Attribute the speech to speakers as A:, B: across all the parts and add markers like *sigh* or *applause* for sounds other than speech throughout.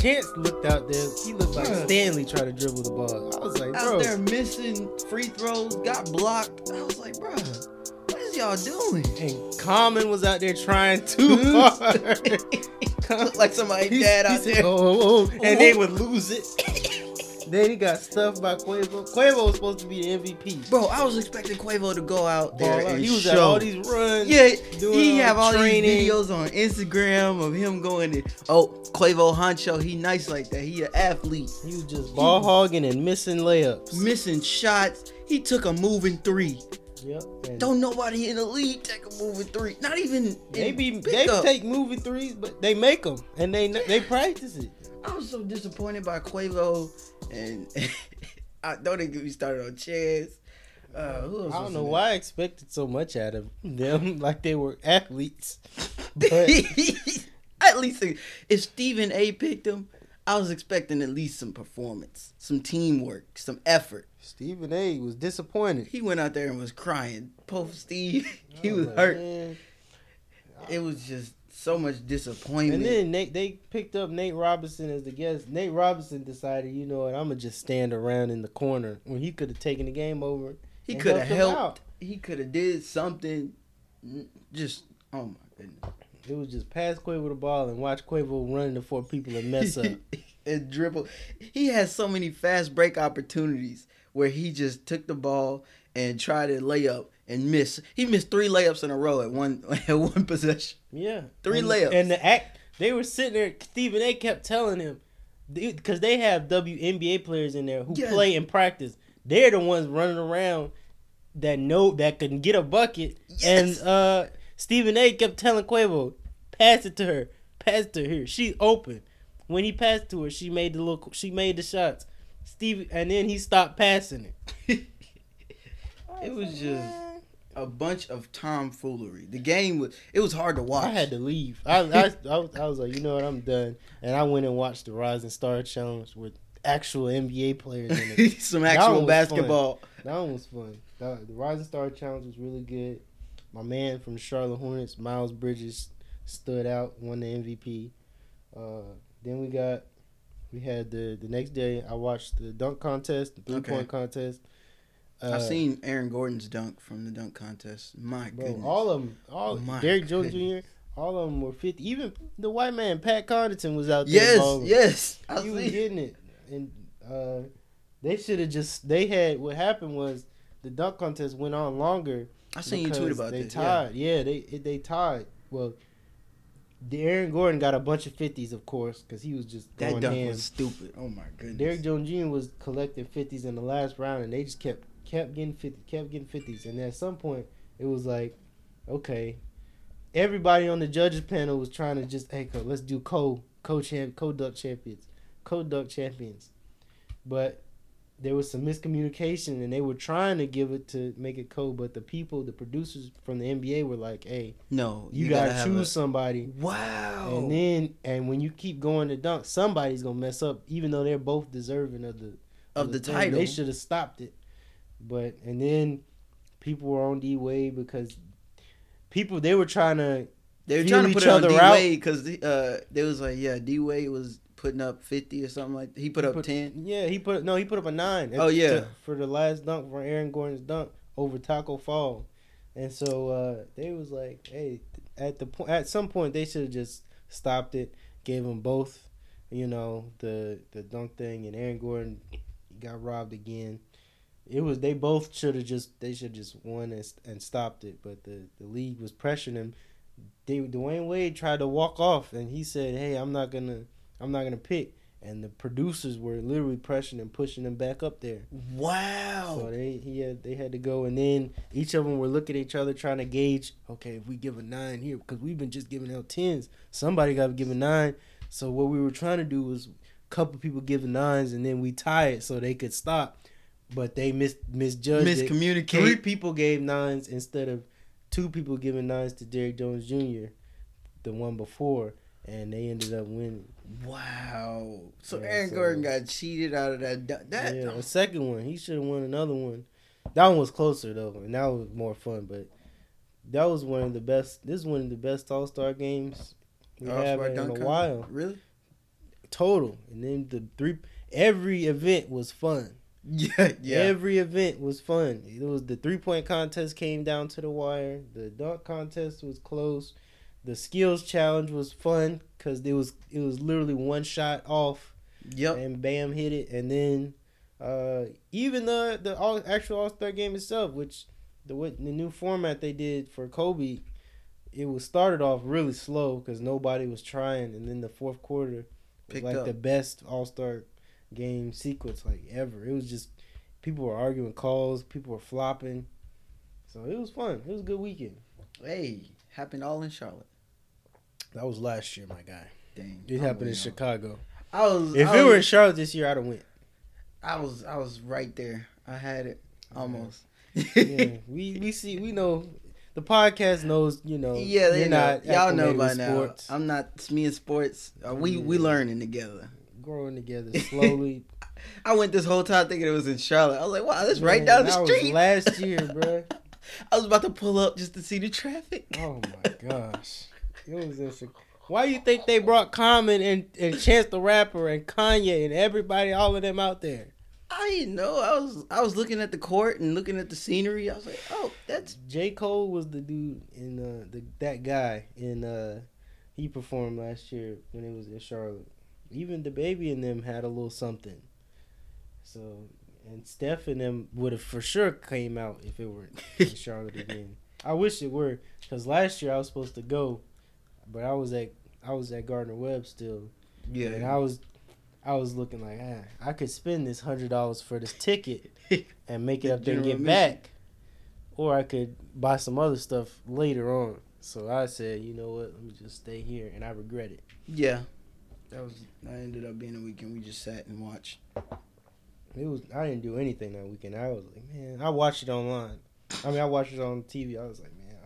A: Chance looked out there. He looked like. Stanley trying to dribble the ball. I was like, bro,
B: Out there missing free throws, got blocked. I was like, bro, what is y'all doing?
A: and Common was out there trying too hard. *laughs*
B: Look like somebody
A: He-
B: dad out
A: said,
B: there.
A: Oh, oh, oh, and oh. they would lose it. Then he got stuffed by Quavo. Quavo was supposed to be the MVP.
B: Bro, I was expecting Quavo to go out there
A: out.
B: and
A: he was
B: show.
A: at all these runs.
B: Yeah,
A: doing
B: he have all
A: training.
B: these videos on Instagram of him going to oh Quavo Huncho. He nice like that. He an athlete,
A: He was just ball hogging and missing layups.
B: missing shots. He took a moving three.
A: Yep. And
B: Don't nobody in the league take a moving three. Not even
A: they be they take moving threes, but they make them and they they practice it.
B: I was so disappointed by Quavo, and *laughs* I don't even get me started on Chance. Uh, who else
A: I don't know why I expected so much out of them, *laughs* like they were athletes. *laughs* But
B: at least if Stephen A. picked them, I was expecting at least some performance, some teamwork, some effort.
A: Stephen A. was disappointed.
B: He went out there and was crying. Poor Steve, he
A: I
B: was hurt.
A: "Man."
B: It was just so much disappointment.
A: And then Nate, they picked up Nate Robinson as the guest. Nate Robinson decided, you know what, I'm gonna just stand around in the corner when he could have taken the game over.
B: he could have
A: helped
B: helped. He could have did something. Just oh my goodness.
A: It was just pass Quavo the ball and watch Quavo run into four people and mess up. *laughs*
B: and dribble. He had so many fast break opportunities where he just took the ball and tried to lay up and miss. He missed three layups in a row at one *laughs* at one possession.
A: Yeah,
B: Three
A: and,
B: layups.
A: And the act, they were sitting there. Stephen A. kept telling him, because they have WNBA players in there who
B: Yes.
A: play in practice. They're the ones running around that know that can get a bucket.
B: Yes.
A: And uh, Stephen A. kept telling Quavo, pass it to her, pass it to her. She's open. When he passed to her, she made the little, she made the shots. Steve, and then he stopped passing it. *laughs*
B: It was just a bunch of tomfoolery. The game was it was hard to watch.
A: I had to leave. I, I, I, was, I was like, you know what, I'm done. And I went and watched the Rising Star Challenge with actual NBA players in it. *laughs*
B: some actual basketball.
A: that one was fun. The, the Rising Star Challenge was really good. My man from the Charlotte Hornets, Miles Bridges, stood out, won the MVP. Uh, then we got, we had the the next day. I watched the dunk contest, the three
B: Okay.
A: point contest. Uh,
B: I've seen Aaron Gordon's dunk from the dunk contest. My
A: Bro,
B: goodness.
A: all of them, all
B: my
A: Derrick Jones. Jr., all of them were fifty. Even the white man Pat Connaughton was out there.
B: yes,
A: balling.
B: yes. I
A: he was
B: see.
A: getting it, and uh, they should have just. They had what happened was the dunk contest went on longer.
B: I seen you tweet about
A: they
B: this. Yeah.
A: tied. Yeah, they they tied. Well, the Aaron Gordon got a bunch of fifties, of course, because he was just
B: That dunk
A: ham.
B: was stupid. Oh my goodness.
A: Derrick Jones Jr. was collecting fifties in the last round, and they just kept kept getting fifty, kept getting fifties, and at some point it was like, okay, everybody on the judges panel was trying to just hey, let's do co co champ co duck champions, co duck champions, but there was some miscommunication, and they were trying to give it to make it co, but the people, the producers from the NBA were like, hey,
B: no,
A: you, gotta,
B: have
A: choose
B: a-
A: somebody.
B: Wow.
A: And then, and when you keep going to dunk, somebody's gonna mess up, even though they're both deserving of the
B: of the
A: thing.
B: title.
A: They should have stopped it, but and then people were on D Wade because people they were trying to
B: They were trying to
A: each
B: put on
A: other
B: D
A: out.
B: Wade because uh, they was like, yeah, D Wade was putting up fifty or something like. He put up
A: put-
B: ten.
A: Yeah, he put no, he put up a nine.
B: Oh, yeah.
A: to- for the last dunk for Aaron Gordon's dunk over Taco Fall, and so uh, they was like, hey, at the point at some point they should have just stopped it, gave them both, you know, the the dunk thing, and Aaron Gordon got robbed again. It was they both should have just they should just won and, and stopped it, but the the league was pressuring him. They, Dwyane Wade tried to walk off, and he said, "Hey, I'm not gonna, I'm not gonna pick." And the producers were literally pressuring and pushing him back up there.
B: Wow.
A: So they he had they had to go, and then each of them were looking at each other trying to gauge. Okay, if we give a nine here, because we've been just giving out tens, somebody got to give a nine. So what we were trying to do was a couple people giving nines, and then we tie it so they could stop. But they mis misjudged it. Three people gave nines instead of two people giving nines to Derrick Jones Jr. The one before, and they ended up winning.
B: Wow. So
A: Yeah,
B: Aaron
A: so-
B: Gordon got cheated out of that. That
A: yeah, a second one. He should have won another one. That one was closer though, and that was more fun. But that was one of the best. This is one of the best All Star games we have in a while.
B: Really?
A: total. And then the three every event was fun. *laughs*
B: Yeah, yeah.
A: Every event was fun. It was the three point contest came down to the wire. The dunk contest was close. The skills challenge was fun because it was it was literally one shot off
B: yep.
A: and bam hit it. And then uh, even the the all, actual All Star game itself, which the what the new format they did for Kobe, it was started off really slow because nobody was trying, and then the fourth quarter was
B: Picked
A: like
B: up.
A: the best All Star game sequence like ever. It was just people were arguing calls, people were flopping, so it was fun. It was a good weekend.
B: Hey, happened all in Charlotte.
A: That was last year, my guy.
B: Dang.
A: It
B: I'm
A: happened in. Chicago.
B: I was.
A: If
B: I
A: it
B: was,
A: were in Charlotte this year, I'd have went.
B: I was. I was right there. I had it almost.
A: yeah, *laughs* we we see we know the podcast knows you know
B: Yeah, they
A: you're
B: know.
A: not
B: Y'all know by now.
A: sports.
B: I'm not it's me and sports. Uh, we we learning together.
A: Growing together slowly. *laughs*
B: I went this whole time thinking it was in Charlotte. I was like, wow, that's right down the
A: that
B: street.
A: Was last *laughs* year, bro.
B: I was about to pull up just to see the traffic.
A: Oh my gosh, it was in Chicago. Why you think they brought Common and and Chance the Rapper and Kanye and everybody, all of them out there?
B: I didn't know. I was I was looking at the court and looking at the scenery. I was like, oh, that's
A: J Cole was the dude in uh the that guy in uh he performed last year when it was in Charlotte. Even the baby and them had a little something. So and Steph and them would have for sure came out if it were in *laughs* Charlotte again. I wish it were because last year I was supposed to go, but I was at I was at Gardner Webb still, Yeah, and I was I was looking like ah, I could spend this hundred dollars for this ticket *laughs* and make it up there and get
B: admission.
A: back, or I could buy some other stuff later on. So I said, you know what, let me just stay here, and I regret it.
B: yeah. That was. I ended up being a weekend. We just sat and watched.
A: It was I didn't do anything that weekend. I was like, man, I watched it online. I mean, I watched it on TV. I was like, man,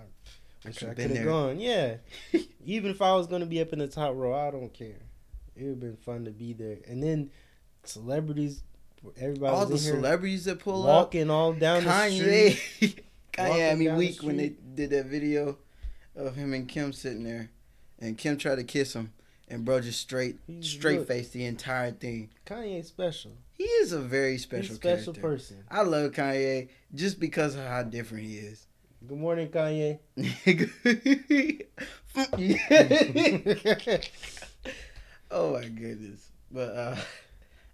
A: I wish I, could have gone. Yeah, *laughs* even if I was gonna be up in the top row, I don't care. It would have been fun to be there. And then celebrities, everybody
B: All
A: was
B: the celebrities that pull up.
A: walking all down the street. *laughs*
B: Kanye. Kanye
A: Walking
B: had me
A: the
B: weak when they did that video of him and Kim sitting there, and Kim tried to kiss him, and bro just straight
A: He's
B: straight
A: good.
B: faced the entire thing.
A: Kanye special.
B: He is a very
A: He's
B: special
A: a special
B: character.
A: person.
B: I love Kanye just because of how different he is.
A: Good morning, Kanye. *laughs*
B: oh my goodness! But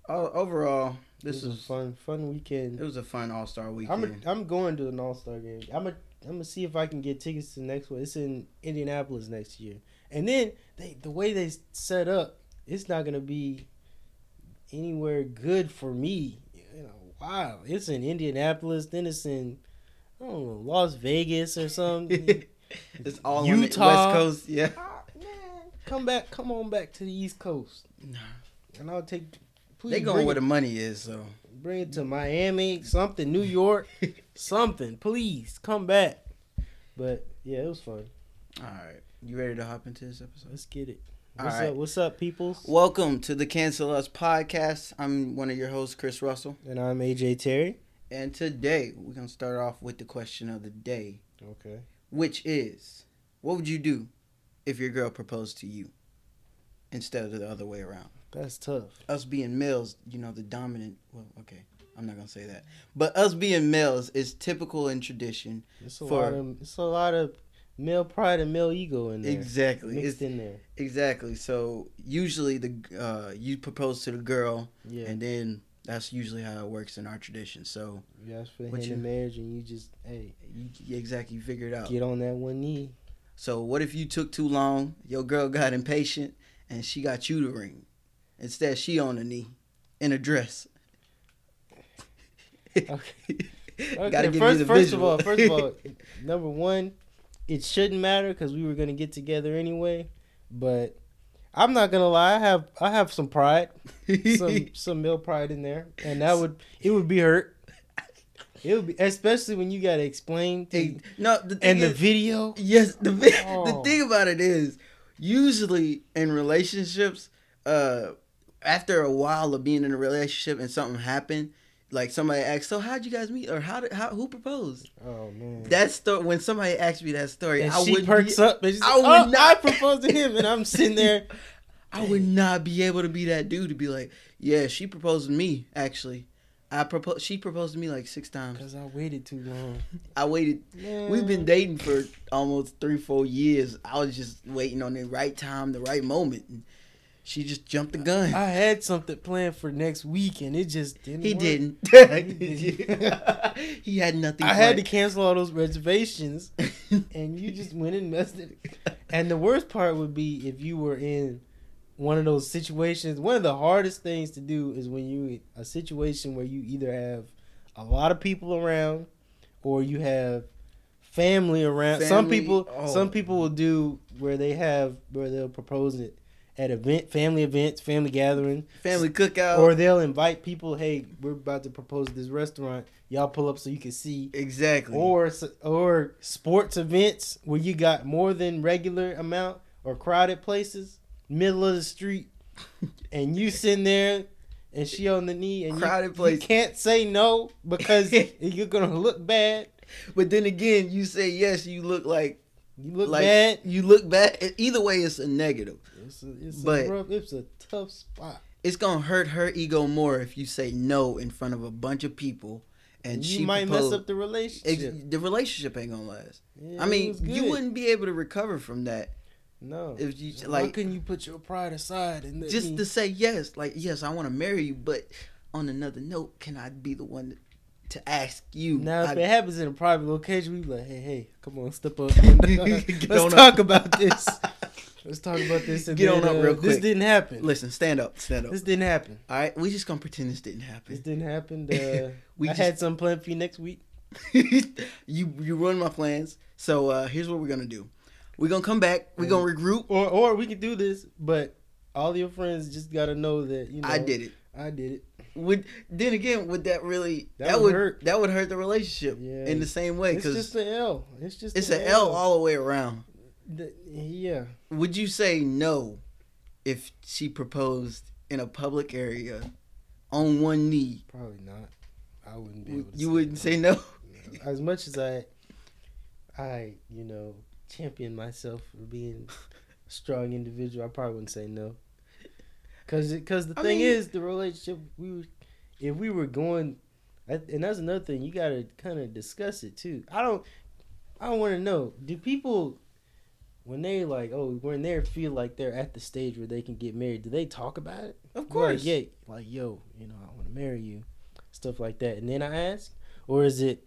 B: uh, overall, this
A: This was
B: was
A: a fun, fun weekend.
B: it was a fun All Star weekend.
A: I'm a, I'm going to an All Star game. I'm a, I'm gonna see if I can get tickets to the next one. It's in Indianapolis next year, and then they the way they set up, it's not gonna be anywhere good for me. You know, wow, it's in Indianapolis, then it's in I don't know Las Vegas or something. *laughs*
B: it's all on the
A: Utah.
B: West Coast. Yeah.
A: Ah, man, come back, come on back to the East Coast, Nah. and I'll take. Please
B: They going where
A: it-
B: the money is, so
A: Bring it to Miami, something, New York, *laughs* something. Please come back. But yeah, it was fun.
B: all right. You ready to hop into this episode?
A: Let's get it. What's
B: right.
A: up? What's up, peoples?
B: Welcome to the Cancel Us podcast. I'm one of your hosts, Chris Russell,
A: And I'm AJ Terry.
B: and today we're gonna start off with the question of the day,
A: Okay.
B: which is, what would you do if your girl proposed to you instead of the other way around?
A: That's tough.
B: us being males, you know, the dominant. Well, okay, I'm not gonna say that, but us being males is typical in tradition.
A: It's a
B: For-
A: lot of it's a lot of male pride and male ego in there.
B: Exactly,
A: Mixed
B: it's,
A: in there.
B: exactly. So usually the uh, you propose to the girl,
A: Yeah.
B: and then that's usually how it works in our tradition. So
A: you ask for the
B: what
A: hand
B: you-
A: in marriage and you just hey,
B: you, exactly you figure it out.
A: get on that one knee.
B: So what if you took too long? Your girl got impatient, and she got you the ring. Instead, she on the knee in a dress. *laughs*
A: Okay. *laughs*
B: Gotta give
A: first,
B: you the
A: first
B: visual.
A: of all, first of all, *laughs* number one, it shouldn't matter because we were gonna get together anyway. But I'm not gonna lie, I have I have some pride, some *laughs* some male pride in there, and that would it would be hurt. It would be especially when you gotta explain to,
B: Hey, no, the thing
A: and the video.
B: Yes, the vi- *laughs* the
A: Oh.
B: thing about it is, usually in relationships, uh, after a while of being in a relationship and something happened, like somebody asked, "So how'd you guys meet?" or "How did how who proposed?"
A: Oh man,
B: That story. When somebody asked me that story,
A: and
B: I
A: she
B: would
A: perks up. And she's
B: I
A: like,
B: would
A: oh,
B: not-
A: I proposed to him, and I'm sitting there. *laughs*
B: I would not be able to be that dude to be like, yeah, she proposed to me. Actually, I propose. She proposed to me like six times.
A: Cause I waited too long.
B: I waited. We've been dating for almost three, four years. I was just waiting on the right time, the right moment. And she just jumped the gun.
A: I had something planned for next week, and it just didn't.
B: he
A: work.
B: didn't. *laughs* *laughs*
A: He didn't. *laughs*
B: he had nothing.
A: I had to cancel all those reservations, and you just went and messed it. And the worst part would be if you were in one of those situations. One of the hardest things to do is when you a situation where you either have a lot of people around, or you have family around. some people,
B: oh.
A: some people will do where they have where they'll propose it at event, family events, family gathering,
B: family cookout.
A: or they'll invite people. Hey, we're about to propose this restaurant. Y'all pull up so you can see
B: exactly.
A: or or sports events where you got more than regular amount or crowded places, middle of the street, *laughs* and you sitting there and she on the knee and
B: Crowded
A: you,
B: place.
A: can't say no because *laughs* *laughs* you're gonna look bad.
B: but then again, you say yes, you look like
A: You look
B: like
A: bad.
B: you look bad. Either way, it's a negative.
A: It's a, it's
B: But-
A: a rough, it's a tough spot.
B: It's gonna hurt her ego more if you say no in front of a bunch of people, and
A: you
B: she
A: might
B: proposed.
A: mess up the relationship.
B: Ex- the relationship ain't gonna last.
A: Yeah,
B: I mean, you wouldn't be able to recover from that
A: No.
B: if you
A: Why
B: like
A: couldn't you put your pride aside and
B: just
A: me-
B: to say yes. Like yes, I want to marry you, but on another note, can I be the one to ask you?
A: Now, if
B: I-
A: it happens in a private location, we be like, hey, hey, come on, step up. *laughs* *laughs* Let's talk
B: up.
A: about this. Let's talk about this. And
B: Get
A: then,
B: on up
A: uh,
B: real quick.
A: This didn't happen.
B: listen, stand up, stand up.
A: This didn't happen.
B: All right, we just gonna pretend this didn't happen.
A: This didn't happen. *laughs* Uh,
B: We
A: I
B: just-
A: had some planned for you next week.
B: you you ruined my plans. So uh here's what we're gonna do. We're gonna come back. We're gonna regroup.
A: Or or we could do this, but all your friends just gotta know that you know
B: I did it.
A: I did it.
B: Would then again would that really
A: That
B: that,
A: would hurt.
B: that would hurt the relationship
A: Yeah.
B: in the same way
A: It's
B: because
A: just an L. It's just
B: it's an L all the way around.
A: The- yeah.
B: Would you say no if she proposed in a public area on one knee?
A: Probably not. I wouldn't be able to.
B: You
A: say
B: wouldn't
A: no.
B: say no.
A: as much as I, I you know champion myself for being a strong individual, I probably wouldn't say no. Cause, cause the
B: I
A: thing
B: mean-
A: is, the relationship we, were, if we were going, and that's another thing you gotta kind of discuss it too. I don't, I don't want to know. Do people, when they like, oh, when they feel like they're at the stage where they can get married, do they talk about it?
B: Of
A: Like,
B: course.
A: yeah, like yo, you know, I want to marry you, stuff like that. And then I ask, or is it,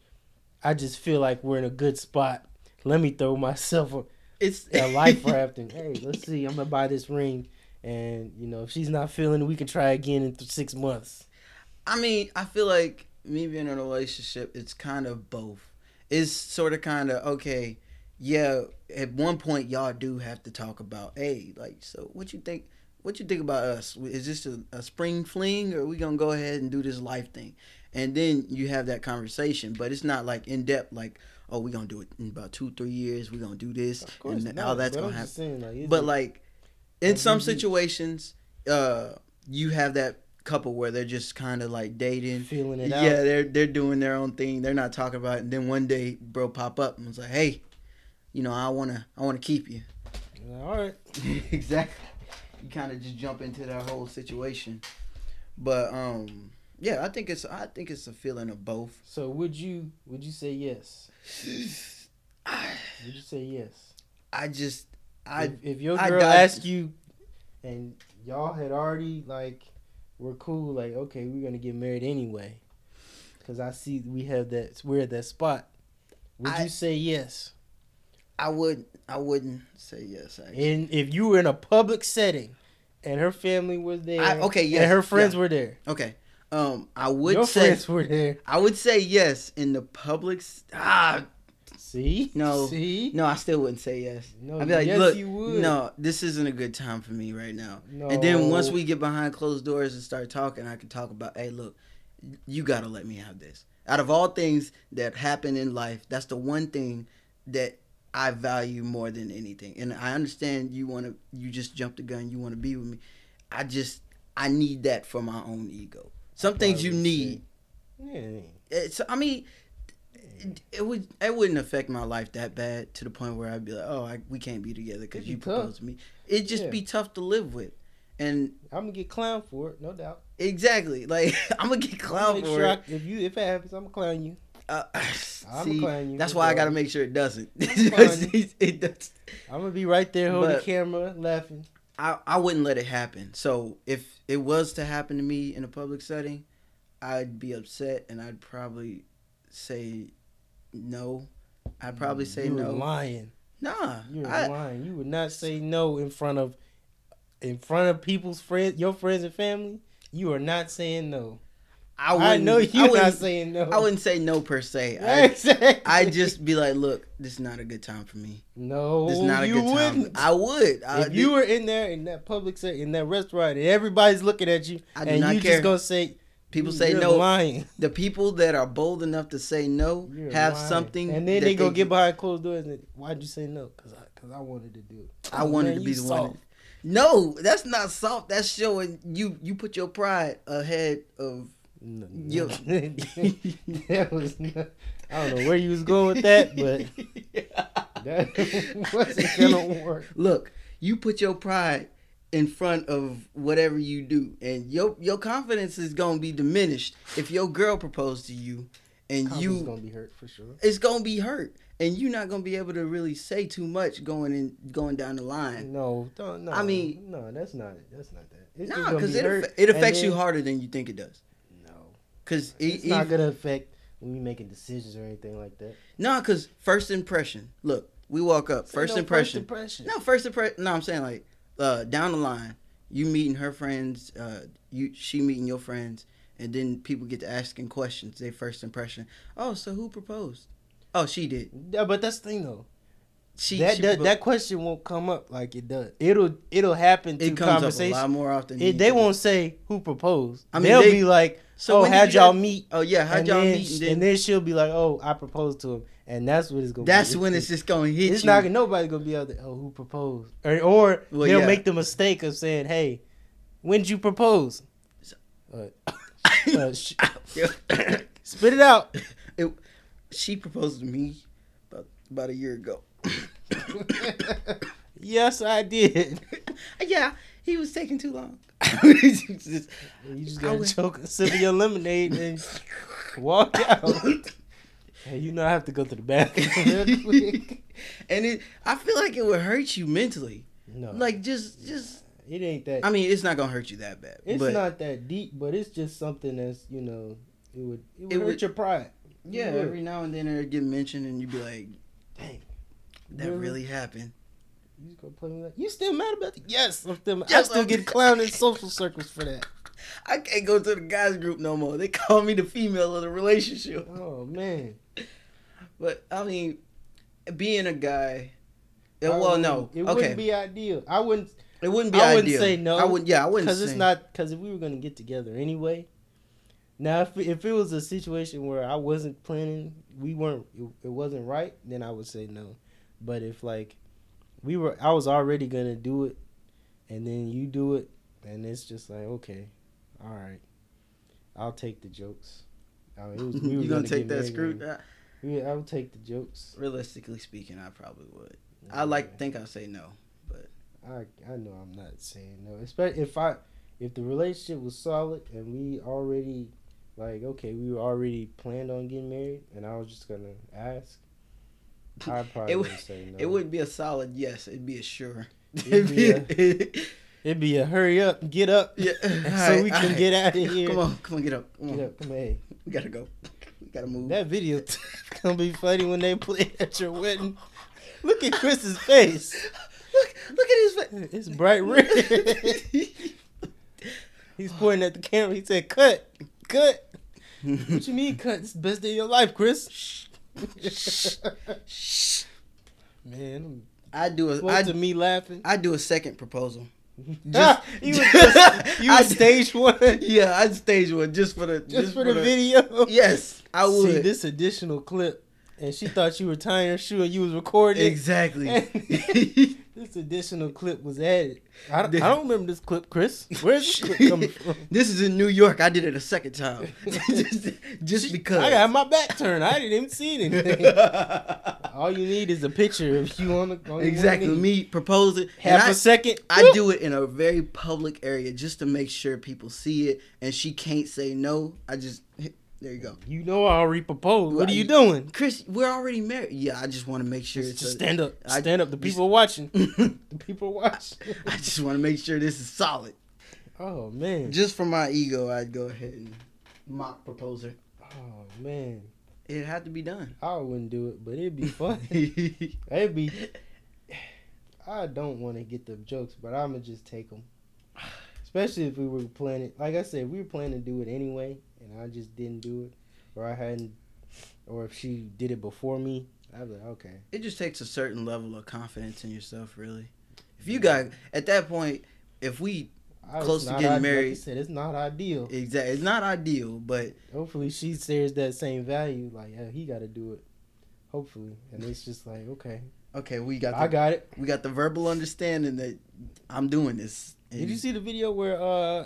A: I just feel like we're in a good spot. Let me throw myself a,
B: It's
A: a life *laughs* raft and hey, let's see, I'm gonna buy this ring, and you know, if she's not feeling it, we can try again in th- six months.
B: I mean, I feel like me being in a relationship, it's kind of both. It's sort of kind of okay. Yeah, at one point y'all do have to talk about, hey, like, so what you think? What you think about us? Is this a, a spring fling, or are we gonna go ahead and do this life thing? And then you have that conversation, but it's not like in depth, like, oh, we're gonna do it in about two, three years. We're gonna do this, and all that's gonna happen
A: saying, like,
B: but like in some situations uh you have that couple where they're just kind of like dating.
A: Feeling it
B: yeah
A: out.
B: they're they're doing their own thing. They're not talking about it. And then one day bro pop up and was like hey you know i want to i want to keep you.
A: All right, *laughs*
B: exactly. You kind of just jump into that whole situation. But um yeah i think it's i think it's a feeling of both.
A: So would you would you say yes? *sighs* Would you say yes?
B: I just i
A: if, if your girl asked you, and y'all had already like, we're cool, like okay, we're gonna get married anyway, because I see we have that we're at that spot. Would
B: I-
A: you say yes?
B: i would i wouldn't say yes actually.
A: And if you were in a public setting, and her family was there,
B: I- okay, yes,
A: and her friends
B: yeah.
A: were there,
B: okay um i would
A: your
B: say
A: friends were there.
B: I would say yes in the public. Ah,
A: See, *laughs*
B: No.
A: see,
B: no, I still wouldn't say yes.
A: no,
B: I'd be like,
A: yes,
B: look,
A: you would.
B: no, this isn't a good time for me right now.
A: no.
B: And then once we get behind closed doors and start talking, I can talk about, hey, look, you gotta let me have this. Out of all things that happen in life, that's the one thing that I value more than anything. And I understand you want to, you just jumped the gun, you want to be with me. I just, I need that for my own ego. Some things you need.
A: yeah,
B: it's I mean it, would it wouldn't affect my life that bad to the point where I'd be like, oh, I, we can't be together because
A: It'd
B: you
A: tough.
B: proposed to me. It'd just
A: Yeah.
B: be tough to live with. and
A: I'm gonna get clown for it, no doubt.
B: exactly *laughs* like I'm gonna get clown
A: make
B: for
A: sure
B: it.
A: I, if you if it happens, I'm gonna clown you.
B: Uh, *laughs*
A: I'm
B: see,
A: gonna clown you.
B: that's why I gotta make sure it doesn't. *laughs* it does.
A: I'm gonna be right there holding
B: But-
A: the camera, laughing.
B: I, I wouldn't let it happen. So if it was to happen to me in a public setting, I'd be upset and I'd probably say no. I'd mm, probably say
A: you
B: no.
A: Lying.
B: Nah,
A: You're
B: I,
A: lying. You would not say no in front of, in front of people's friends, your friends and family. You are not saying no.
B: I,
A: I, know you're not saying no.
B: I wouldn't say no per se. *laughs* I
A: exactly.
B: I just be like, look, this is not a good time for me.
A: no.
B: This is not a
A: you
B: good time.
A: wouldn't.
B: I would. I,
A: if you were in there in that public set in that restaurant and everybody's looking at you
B: I do
A: and
B: not
A: you
B: care.
A: just gonna say
B: people
A: mm,
B: say
A: you're
B: no.
A: lying
B: The people that are bold enough to say no
A: You're
B: have
A: lying.
B: something,
A: and then they go get behind closed doors and why'd you say no because I, cause I wanted to do it
B: I
A: Oh,
B: wanted
A: man,
B: to be the one.
A: soft.
B: that- No, that's not soft. That's showing you you put your pride ahead of.
A: No,
B: Yo. *laughs*
A: that was not, I don't know where you was going with that but *laughs* that *laughs* wasn't gonna work
B: Look, you put your pride in front of whatever you do, and your your confidence is gonna be diminished if your girl proposed to you, and
A: you
B: you
A: gonna be hurt for sure
B: it's gonna be hurt, and you're not gonna be able to really say too much going in going down the line.
A: no don't no
B: I mean-
A: no that's not that's not that it's
B: Nah, because
A: be
B: it,
A: hurt,
B: it affects you harder than you think it does.
A: no
B: Cause e-
A: it's not gonna affect when you making decisions or anything like that
B: no, cause first impression. Look, we walk up. First
A: no
B: impression.
A: impression
B: No, first impression. No, I'm saying like uh, down the line, you meeting her friends, uh, you she meeting your friends, and then people get to asking questions. Their first impression. Oh, so who proposed? Oh, she did.
A: yeah, but that's the thing though
B: She
A: that,
B: she
A: that that question won't come up like it does. It'll it'll happen through
B: it comes up a lot more often.
A: It, they won't say who proposed.
B: I mean,
A: they'll
B: they-
A: be like,
B: So
A: "Oh, how'd y'all meet?"
B: Oh yeah, how'd
A: and
B: y'all
A: then,
B: meet? And
A: and
B: then,
A: then she'll be like, "Oh, I proposed to him," and that's what it's gonna.
B: that's
A: be.
B: when it's just gonna hit
A: It's
B: you.
A: not gonna nobody gonna be able to. Oh, who proposed? Or, or
B: Well,
A: they'll
B: yeah.
A: make the mistake of saying, "Hey, when did you propose?" Uh, *laughs* uh, sh- *coughs* spit it out. *coughs*
B: It- she proposed to me about about a year ago. *coughs*
A: yes, I did. *laughs*
B: yeah, he was taking too long. *laughs*
A: You just
B: I
A: gotta choke a sip of your lemonade and walk out. Hey, you know I have to go to the bathroom *laughs*
B: and it, I feel like it would hurt you mentally.
A: No,
B: Like just, just.
A: it ain't that.
B: I mean, it's not gonna hurt you that bad.
A: it's
B: but
A: not that deep, but it's just something that's you know it would it would
B: It
A: hurt
B: would-
A: your pride.
B: yeah,
A: It would.
B: every now and then it'd get mentioned, and you'd be like,
A: Dang,
B: "That really happened."
A: You gonna play me like you still mad about it? Yes, I'm still. I
B: Yes,
A: still
B: I'm-
A: get *laughs* clowned in social circles for that.
B: I can't go to the guys group no more. They call me the female of the relationship.
A: Oh man.
B: But I mean, being a guy.
A: Uh, I
B: well, no,
A: it
B: okay,
A: wouldn't be ideal. I wouldn't
B: it wouldn't be
A: I wouldn't
B: ideal.
A: say no,
B: I would, yeah, I wouldn't
A: because it's not because if we were gonna get together anyway. Now, if if it was a situation where I wasn't planning, we weren't, it, it wasn't right, then I would say no. But if like we were, I was already gonna do it, and then you do it, and it's just like okay, all right, I'll take the jokes. I mean, it was, we *laughs* were
B: you gonna
A: get
B: take that screw?
A: Yeah, I would take the jokes.
B: Realistically speaking, I probably would. I like to think I'd say no, but
A: I I know I'm not saying no. Especially if I if the relationship was solid and we already like okay we were already planned on getting married and I was just gonna ask, *laughs* I probably
B: It
A: would say no.
B: it wouldn't be a solid yes. It'd be a sure.
A: It'd be a, *laughs* *laughs* It'd be a hurry up, get up,
B: yeah.
A: so
B: Alright,
A: we can
B: alright.
A: get out of here.
B: Come on, come on, get up. Come on,
A: Get up, come on. Hey,
B: we gotta go. Gotta move.
A: that video *laughs* gonna be funny when they play it at your wedding. Look at Chris's face.
B: look, look at his face.
A: It's bright red. *laughs* He's pointing at the camera. He said, "Cut, cut." What you mean, cut? It's the best day of your life, Chris. *laughs* Man,
B: I do a,
A: I, to me laughing.
B: I do a second proposal.
A: Ah, *laughs* you just, *laughs* you
B: I-
A: stage one *laughs*
B: Yeah, I'd stage one just for the
A: just, for the video.
B: Yes, I would.
A: See this additional clip, and she thought you were tying her shoe and you was recording.
B: exactly.
A: This additional clip was added. I don't, I don't remember this clip, Chris. Where's this clip coming from?
B: this is in New York. I did it a second time, just, just because.
A: I got my back turned. I didn't even see anything. All you need is a picture of you on the on
B: exactly me proposing. and
A: Half
B: I-
A: a second.
B: I do it in a very public area just to make sure people see it, and she can't say no. I just there you go.
A: You know I already proposed. What are you doing?
B: Chris, we're already married. Yeah, I just want to make sure
A: Just
B: it's. A,
A: stand up.
B: I-
A: Stand up. The people watching. *laughs* The people watching. *laughs*
B: I just want to make sure this is solid.
A: Oh man.
B: Just for my ego, I'd go ahead and mock propose her.
A: Oh man.
B: It had to be done.
A: I wouldn't do it, but it'd be *laughs* fun. it'd be. I don't want to get the jokes, but I'm gonna just take them. Especially if we were planning, like I said, we were planning to do it anyway, and I just didn't do it, or I hadn't, or if she did it before me, I'd be like, okay.
B: it just takes a certain level of confidence in yourself, really. If you got at that point, if we Close to getting
A: Like
B: married.
A: you said, it's not ideal.
B: Exactly, it's not ideal, but
A: Hopefully, she shares that same value. Like, yeah, he got to do it. Hopefully, and it's just like, okay,
B: okay, we got
A: I got it.
B: we got the verbal understanding that I'm doing this.
A: Did you see the video where uh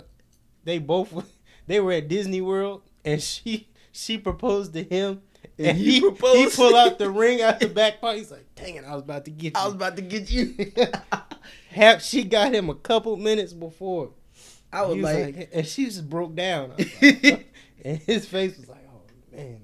A: they both *laughs* they were at Disney World and she she proposed to him and,
B: And he
A: he he
B: proposed?
A: pulled out the ring out the back pocket. He's like, "Dang it, I was about to get you.
B: I was about to get you. *laughs* *laughs*
A: Half she got him a couple minutes before.
B: I was
A: He
B: like,
A: and she just broke down. Like, *laughs* *laughs* and his face was like, "Oh man,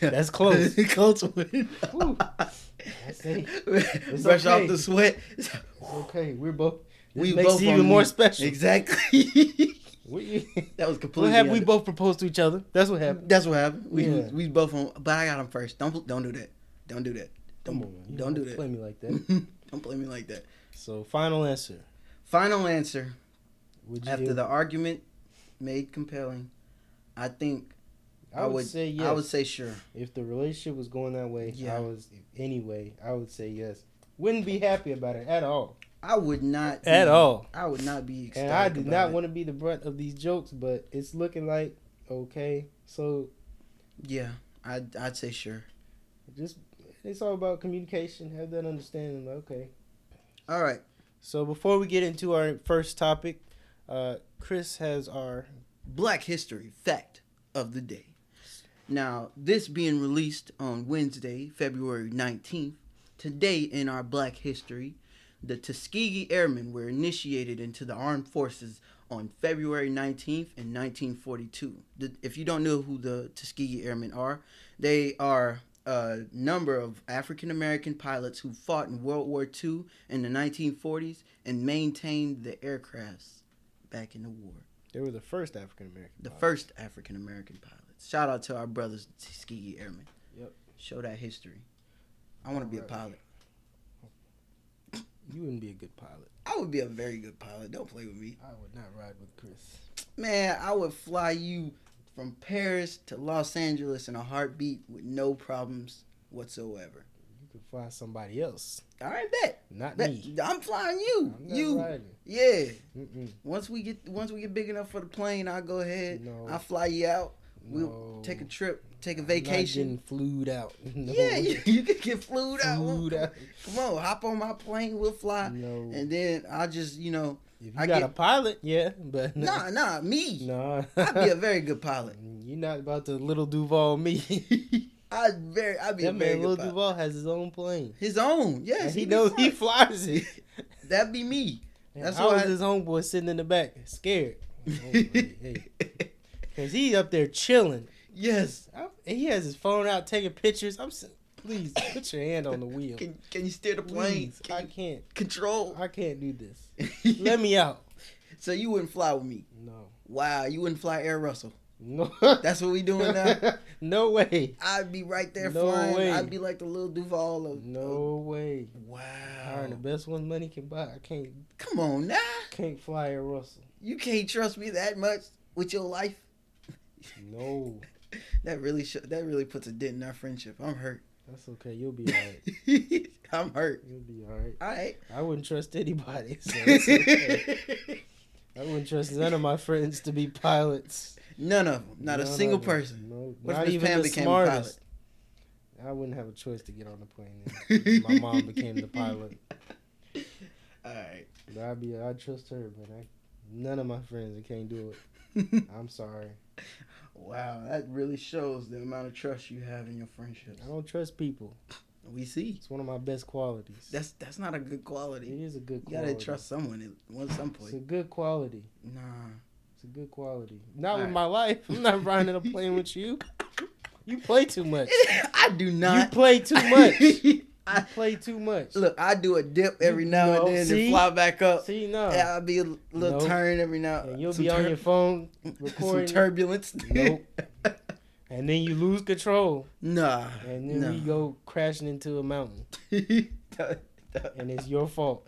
A: That's close. *laughs*
B: close one.
A: Whew. That's it. It's
B: Brush
A: okay.
B: off the sweat.
A: It's okay. We're both.
B: We
A: makes
B: both
A: even more special.
B: Exactly.
A: We,
B: that was completely.
A: what happened? We both proposed to each other. That's what happened.
B: That's what happened. We
A: Yeah.
B: we both on, but I got him first. Don't don't do that. Don't do that. Don't
A: on. You
B: don't do that.
A: Play me like that.
B: don't play me like that.
A: So, final answer.
B: Final answer.
A: Would you
B: After the argument made compelling, I think
A: I would, say yes.
B: I would say sure.
A: if the relationship was going that way,
B: Yeah.
A: I was anyway. I would say yes. Wouldn't be happy about it at all.
B: I would not be-
A: At all.
B: I would not be ecstatic.
A: And I do not
B: it.
A: want to be the brunt of these jokes, but it's looking like okay. So
B: Yeah, I'd I'd say sure.
A: just it's all about communication. Have that understanding. Like, okay.
B: All right.
A: So before we get into our first topic, uh, Chris has our
B: Black History fact of the day. Now, this being released on Wednesday, February 19th, today in our Black History, the Tuskegee Airmen were initiated into the armed forces on February 19th in 1942. The, if you don't know who the Tuskegee Airmen are, they are a number of African American pilots who fought in World War II in the 1940s and maintained the aircrafts back in the war
A: they were the first African American.
B: the first African American pilots. Shout out to our brothers, Tuskegee Airmen.
A: Yep.
B: Show that history. I want to be a pilot.
A: You wouldn't be a good pilot.
B: I would be a very good pilot. Don't play with me.
A: I would not ride with Chris.
B: Man, I would fly you from Paris to Los Angeles in a heartbeat with no problems whatsoever.
A: You could fly somebody else,
B: All right, bet.
A: not
B: bet.
A: me.
B: I'm flying you.
A: I'm
B: you.
A: riding.
B: Yeah.
A: Mm-mm.
B: Once we get once we get big enough for the plane, I'll go ahead.
A: No.
B: I'll fly you out. We'll
A: No.
B: take a trip, take a
A: I'm not
B: vacation.
A: getting flued out. *laughs* No.
B: Yeah, you, you can get flued out.
A: Flued out.
B: Come on, hop on my plane. We'll fly.
A: No.
B: And then I'll just, you know,
A: If you
B: I
A: got
B: get-
A: a pilot, yeah, *laughs* but
B: nah, nah, me.
A: nah.
B: I'd be a very good pilot. *laughs*
A: You're not about to Lil Duval me. *laughs*
B: I'd very, I'd be
A: that
B: a very
A: man, little
B: pilot.
A: Duval, has his own plane.
B: His own, yes.
A: and he
B: be
A: knows he flies it.
B: That'd be me.
A: That's
B: why
A: his homeboy sitting in the back, scared? Oh, hey, hey. He up there chilling.
B: yes.
A: I- and he has his phone out taking pictures. I'm please put your hand on the wheel.
B: Can, can you steer the plane?
A: Please, I
B: Can you
A: can't.
B: control?
A: I can't do this. *laughs* Let me out.
B: so you wouldn't fly with me?
A: No.
B: Wow, you wouldn't fly Air Russell.
A: No. *laughs*
B: That's what we doing now. *laughs*
A: no way.
B: I'd be right there
A: No
B: flying.
A: way.
B: I'd be like the Lil Duval of.
A: No way.
B: Wow.
A: Hiring the best one money can buy. I can't
B: Come on now.
A: can't fly Air Russell.
B: You can't trust me that much with your life.
A: No.
B: That really sh- that really puts a dent in our friendship. I'm hurt.
A: That's okay. You'll be alright. *laughs*
B: I'm hurt.
A: You'll be alright.
B: All right.
A: I wouldn't trust anybody. So *laughs* okay. I wouldn't trust none of my friends to be pilots.
B: None of them. Not a single person.
A: No,
B: What if
A: not even
B: Pam
A: the
B: became a pilot?
A: smartest. I wouldn't have a choice to get on the plane. my mom became the pilot. *laughs*
B: All right.
A: But I'd be. I'd trust her, but I, none of my friends can't do it. I'm sorry.
B: Wow, that really shows the amount of trust you have in your friendships.
A: I don't trust people.
B: We see.
A: It's one of my best qualities.
B: That's that's not a good quality.
A: is a good quality.
B: You gotta trust someone at one some point.
A: It's a good quality.
B: Nah.
A: It's a good quality. Not with
B: Alright.
A: my life. I'm not riding a plane with you. You play too much. *laughs*
B: I do not.
A: You play too much. *laughs*
B: I,
A: play too much.
B: look, I do a dip every
A: You-
B: now
A: no,
B: and then
A: see?
B: and fly back up.
A: See no.
B: Yeah, I'll be a little
A: Nope.
B: turn every now.
A: And you'll be on your phone *laughs*
B: some
A: recording,
B: turbulence.
A: Nope. and then you lose control,
B: nah.
A: and then
B: nah.
A: we go crashing into a mountain, *laughs* and it's your fault.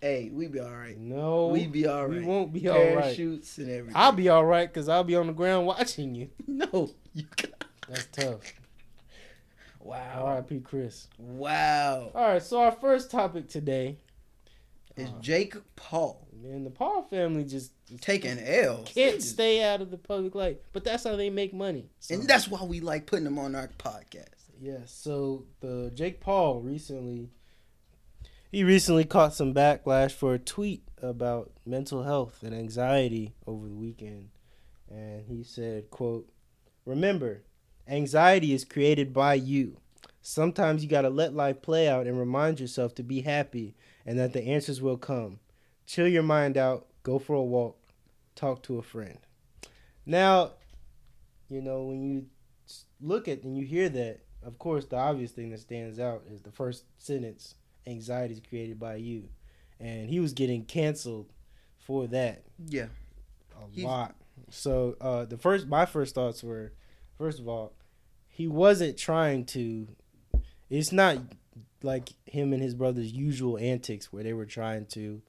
B: hey, we be all right.
A: No,
B: we be all right.
A: we won't be all right.
B: Parachutes and everything.
A: I'll be all right because I'll be on the ground watching you. *laughs*
B: no. You got-
A: That's tough.
B: Wow.
A: R.I.P. Chris.
B: Wow.
A: All right, so our first topic today,
B: Is
A: Uh,
B: Jake Paul
A: man, the Paul family just
B: taking L?
A: can't stay out of the public light, but that's how they make money. So,
B: And that's why we like putting them on our podcast.
A: yeah. So the Jake Paul recently, he recently caught some backlash for a tweet about mental health and anxiety over the weekend, and he said, "quote Remember, anxiety is created by you." Sometimes you got to let life play out and remind yourself to be happy and that the answers will come. Chill your mind out, go for a walk, talk to a friend. Now, you know, when you look at and you hear that, of course, the obvious thing that stands out is the first sentence anxiety is created by you. And he was getting canceled for that
B: Yeah.
A: a
B: He's-
A: lot. So uh, the first, my first thoughts were, first of all, he wasn't trying to. It's not like him and his brother's usual antics where they were trying to,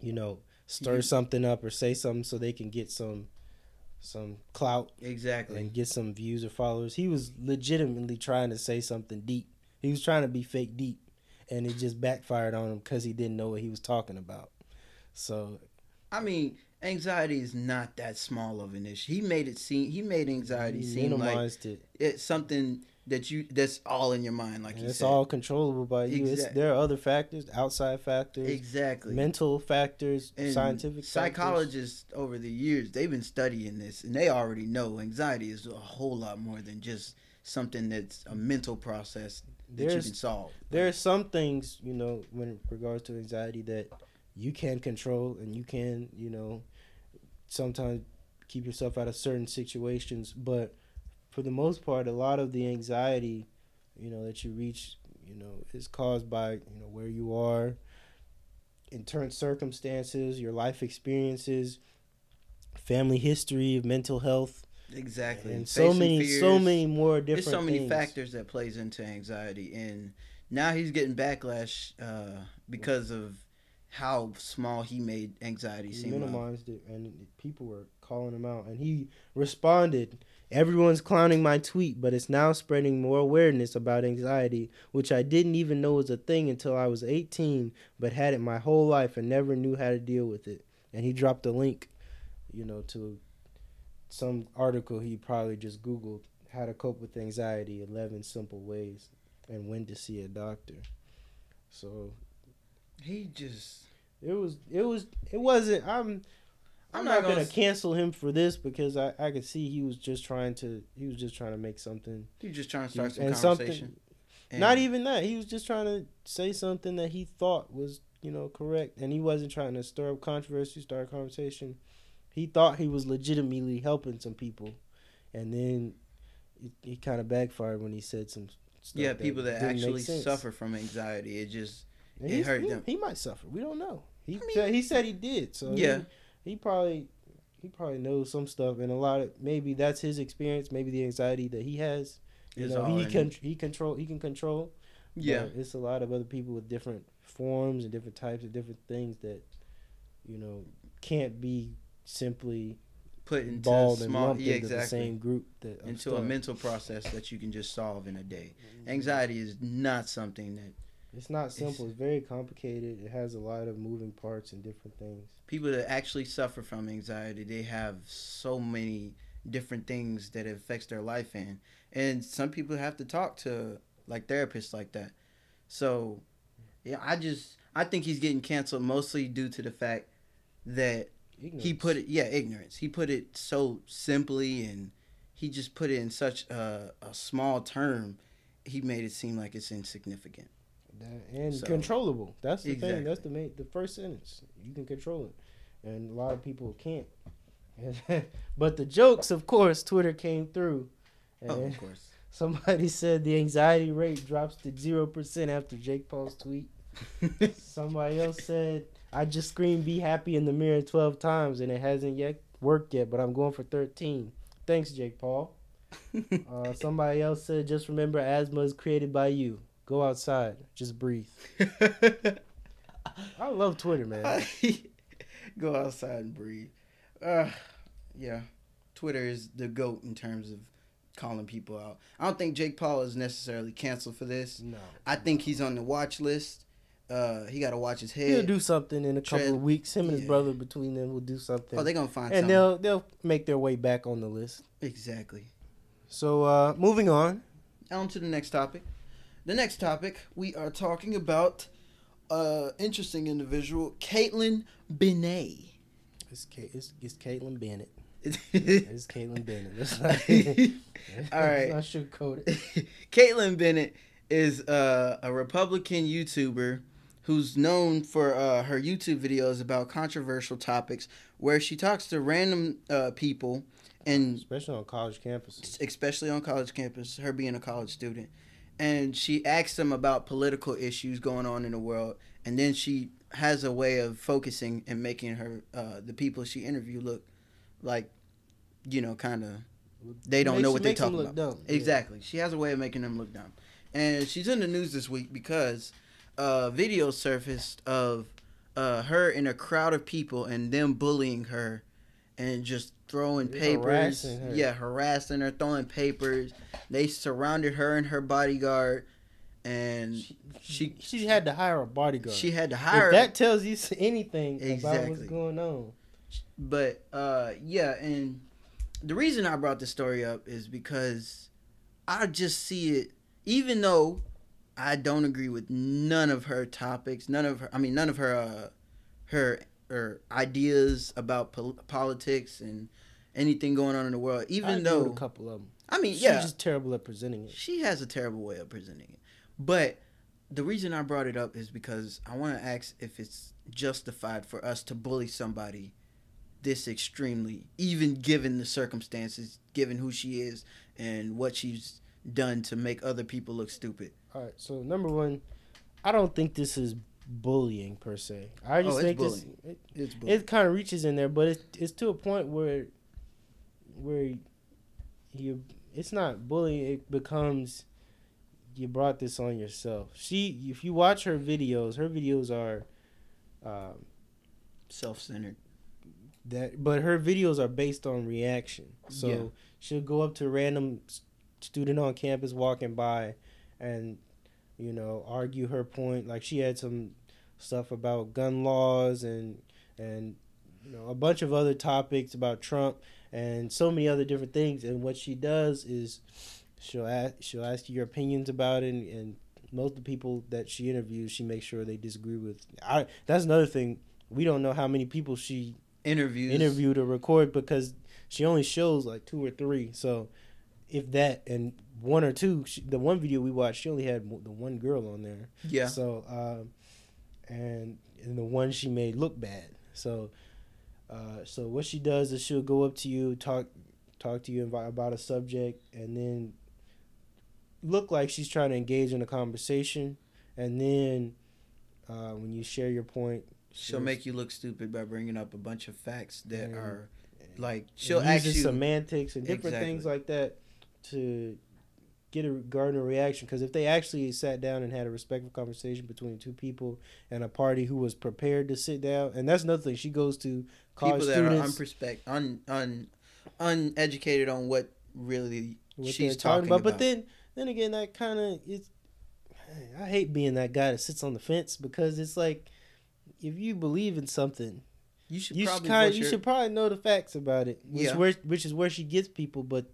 A: you know, stir
B: You-
A: something up or say something so they can get some, some clout
B: Exactly.
A: and get some views or followers. He was legitimately trying to say something deep. He was trying to be fake deep, and it just backfired on him because he didn't know what he was talking about. So
B: I mean, anxiety is not that small of an issue. He made it seem. He made anxiety
A: he
B: seem like
A: it.
B: it's something that you that's all in your mind, like
A: And
B: you
A: it's
B: said.
A: all controllable by you. It's, there are other factors, outside factors,
B: exactly.
A: mental factors,
B: And
A: scientific
B: psychologists over the years they've been studying this and they already know anxiety is a whole lot more than just something that's a mental process that you can solve.
A: there are some things you know when regards to anxiety that you can control and you can you know sometimes keep yourself out of certain situations but for the most part a lot of the anxiety you know that you reach you know is caused by you know where you are in certain circumstances your life experiences family history of mental health
B: exactly.
A: and so many so many more different
B: There's so many
A: things.
B: factors that plays into anxiety and now he's getting backlash uh, because of how small he made anxiety
A: he
B: seem.
A: minimized it and people were calling him out and he responded. Everyone's clowning my tweet but it's now spreading more awareness about anxiety which i didn't even know was a thing until i was 18 but had it my whole life and never knew how to deal with it. And he dropped a link you know to some article he probably just googled how to cope with anxiety 11 simple ways and when to see a doctor. So
B: He just
A: it was it was it wasn't i'm I'm,
B: I'm
A: not,
B: not
A: gonna,
B: gonna s-
A: cancel him for this because I, I could see he was just trying to he was just trying to make something
B: he's just trying to start some
A: and
B: conversation.
A: something
B: And
A: not even that he was just trying to say something that he thought was you know correct and he wasn't trying to stir up controversy start a conversation he thought he was legitimately helping some people and then it, it kind of backfired when he said some stuff
B: yeah, people that actually
A: suffer
B: from anxiety. It just
A: And
B: It hurt
A: he,
B: them.
A: he might suffer we don't know he
B: I mean-
A: said he said he did so he-
B: Yeah.
A: he probably he probably knows some stuff and a lot of maybe that's his experience maybe the anxiety that he has you
B: is
A: know he can he control he can control
B: yeah.
A: it's a lot of other people with different forms and different types of different things that you know can't be simply
B: Put into
A: balled
B: small,
A: lumped
B: yeah,
A: into the
B: exactly.
A: same group that
B: into a mental process that you can just solve in a day. Mm-hmm. Anxiety is not something that
A: it's not simple. It's very complicated. It has a lot of moving parts and different things.
B: People that actually suffer from anxiety they have so many different things that it affects their life in. And some people have to talk to like therapists like that. So yeah i just i think he's getting canceled mostly due to the fact that he put it yeah ignorance. He put it so simply and he just put it in such a, a small term he made it seem like it's insignificant.
A: That, and
B: So-
A: controllable. That's the thing. That's the main, the first sentence. You can control it, and a lot of people can't. *laughs* but the jokes, of course, Twitter came through, and
B: Oh, of course. *laughs*
A: somebody said the anxiety rate drops to zero percent after Jake Paul's tweet. *laughs* Somebody else said I just screamed "Be happy" in the mirror twelve times, and it hasn't yet worked yet, but I'm going for thirteen. Thanks, Jake Paul. Uh, somebody else said, "Just remember, asthma is created by you. Go outside, just breathe." *laughs* I love Twitter, man. *laughs*
B: Go outside and breathe. Uh, yeah, Twitter is the goat in terms of calling people out. I don't think Jake Paul is necessarily canceled for this.
A: No,
B: I think he's on the watch list. Uh, he got to watch his head.
A: he'll do something in a couple
B: Tread-
A: of weeks. Him and his
B: yeah.
A: brother, between them, will do something,
B: oh, they're gonna find something.
A: and
B: something.
A: they'll they'll make their way back on the list.
B: Exactly.
A: So, uh, moving on.
B: On to the next topic. The next topic we are talking about. Uh, interesting individual, Kaitlin Benet.
A: It's, Ka- it's, it's Kaitlin Bennett. *laughs* It's Kaitlin Bennett. That's *laughs* not,
B: All right.
A: Let's not.
B: Kaitlin Bennett is uh, a Republican YouTuber who's known for uh, her YouTube videos about controversial topics, where she talks to random uh, people, and
A: Especially on college campuses.
B: especially on college campus, her being a college student, and she asks them about political issues going on in the world, and then she has a way of focusing and making her uh, the people she interview look like, you know, kind of they don't
A: Makes-
B: know what they're talking
A: look
B: about.
A: dumb, yeah.
B: Exactly. She has a way of making them look dumb. And she's in the news this week because uh, video surfaced of uh, her in a crowd of people and them bullying her and just throwing
A: They're
B: papers.
A: harassing.
B: Yeah, harassing her, throwing papers. They surrounded her and her bodyguard and
A: She,
B: she
A: she had to hire a bodyguard.
B: she had to hire
A: if that tells you anything about
B: Exactly.
A: what's going on.
B: But uh yeah, and the reason I brought this story up is because I just see it even though I don't agree with none of her topics, none of her I mean none of her uh her her ideas about pol- politics and anything going on in the world even
A: agree
B: though
A: a couple of them.
B: I mean
A: She's
B: yeah
A: just terrible at presenting it.
B: she has a terrible way of presenting it. But the reason I brought it up is because I want to ask if it's justified for us to bully somebody this extremely, even given the circumstances, given who she is and what she's done to make other people look stupid.
A: All right, so number one, I don't think this is bullying per se. I just
B: Oh, it's
A: think this it,
B: It's
A: it kind of reaches in there, but it's it's to a point where where you it's not bullying. It becomes you brought this on yourself. She, if you watch her videos, her videos are um,
B: self-centered.
A: that, but her videos are based on reaction. So
B: Yeah.
A: she'll go up to a random student on campus walking by, and you know argue her point. Like she had some stuff about gun laws and and you know a bunch of other topics about Trump and so many other different things. And what she does is she'll ask she'll ask you your opinions about it, and, and most of the people that she interviews, she makes sure they disagree with. I that's another thing. We don't know how many people she
B: Interviews.
A: interviewed or record because she only shows like two or three. So if that and one or two, she, the one video we watched, she only had the one girl on there.
B: Yeah.
A: So um, and and the one she made look bad. So uh, so what she does is she'll go up to you, talk talk to you about, a subject, and then look like she's trying to engage in a conversation, and then uh, when you share your point,
B: She'll make you look stupid by bringing up a bunch of facts that
A: And-
B: are like she'll ask you
A: semantics and different things like that to get a garner reaction. Because if they actually sat down and had a respectful conversation between two people and a party who was prepared to sit down, and that's another thing. She goes to college
B: people that are
A: students.
B: unperspect un un uneducated on what really
A: what
B: she's
A: talking
B: talking
A: about.
B: about.
A: But then, then again, that kind of it's. I hate being that guy that sits on the fence because it's like, if you believe in something,
B: you should
A: you should
B: probably
A: kind
B: voice
A: you
B: your-
A: should probably know the facts about it. Which
B: Yeah.
A: where which is where she gets people, but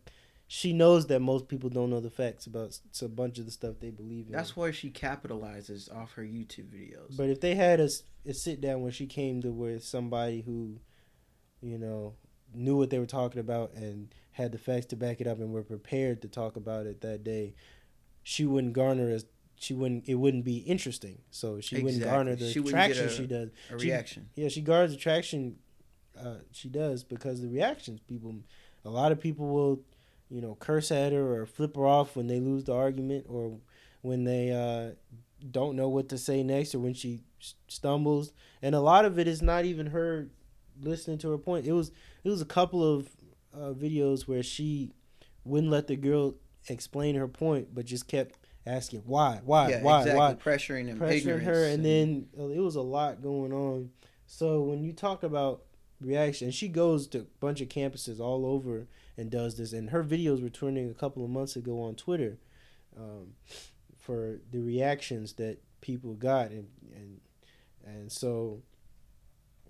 A: she knows that most people don't know the facts about a bunch of the stuff they believe in.
B: That's why she capitalizes off her YouTube videos.
A: But if they had a, a sit down where she came to with somebody who, you know, knew what they were talking about and had the facts to back it up and were prepared to talk about it that day, she wouldn't garner as she wouldn't it wouldn't be interesting. So she wouldn't garner the
B: She
A: traction
B: a-
A: she does.
B: A
A: She-
B: reaction.
A: Yeah, she guards the traction uh, she does because the reactions people a lot of people will you know curse at her or flip her off when they lose the argument or when they uh, don't know what to say next or when she stumbles. And a lot of it is not even her listening to her point. It was it was a couple of uh, videos where she wouldn't let the girl explain her point but just kept asking why? Why?
B: Yeah,
A: why?
B: exactly.
A: why?
B: Pressuring and
A: pressuring her, and then uh, it was a lot going on. So when you talk about reaction, she goes to a bunch of campuses all over and does this, and her videos were trending a couple of months ago on Twitter um, for the reactions that people got, and and and so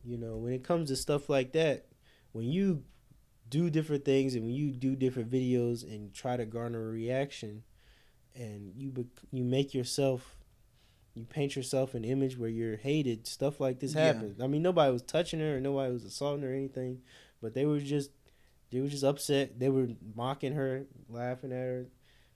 A: you know when it comes to stuff like that, when you do different things and when you do different videos and try to garner a reaction and you bec- you make yourself you paint yourself an image where you're hated stuff like this
B: Yeah.
A: happens. I mean nobody was touching her or nobody was assaulting her or anything but they were just they were just upset they were mocking her laughing at her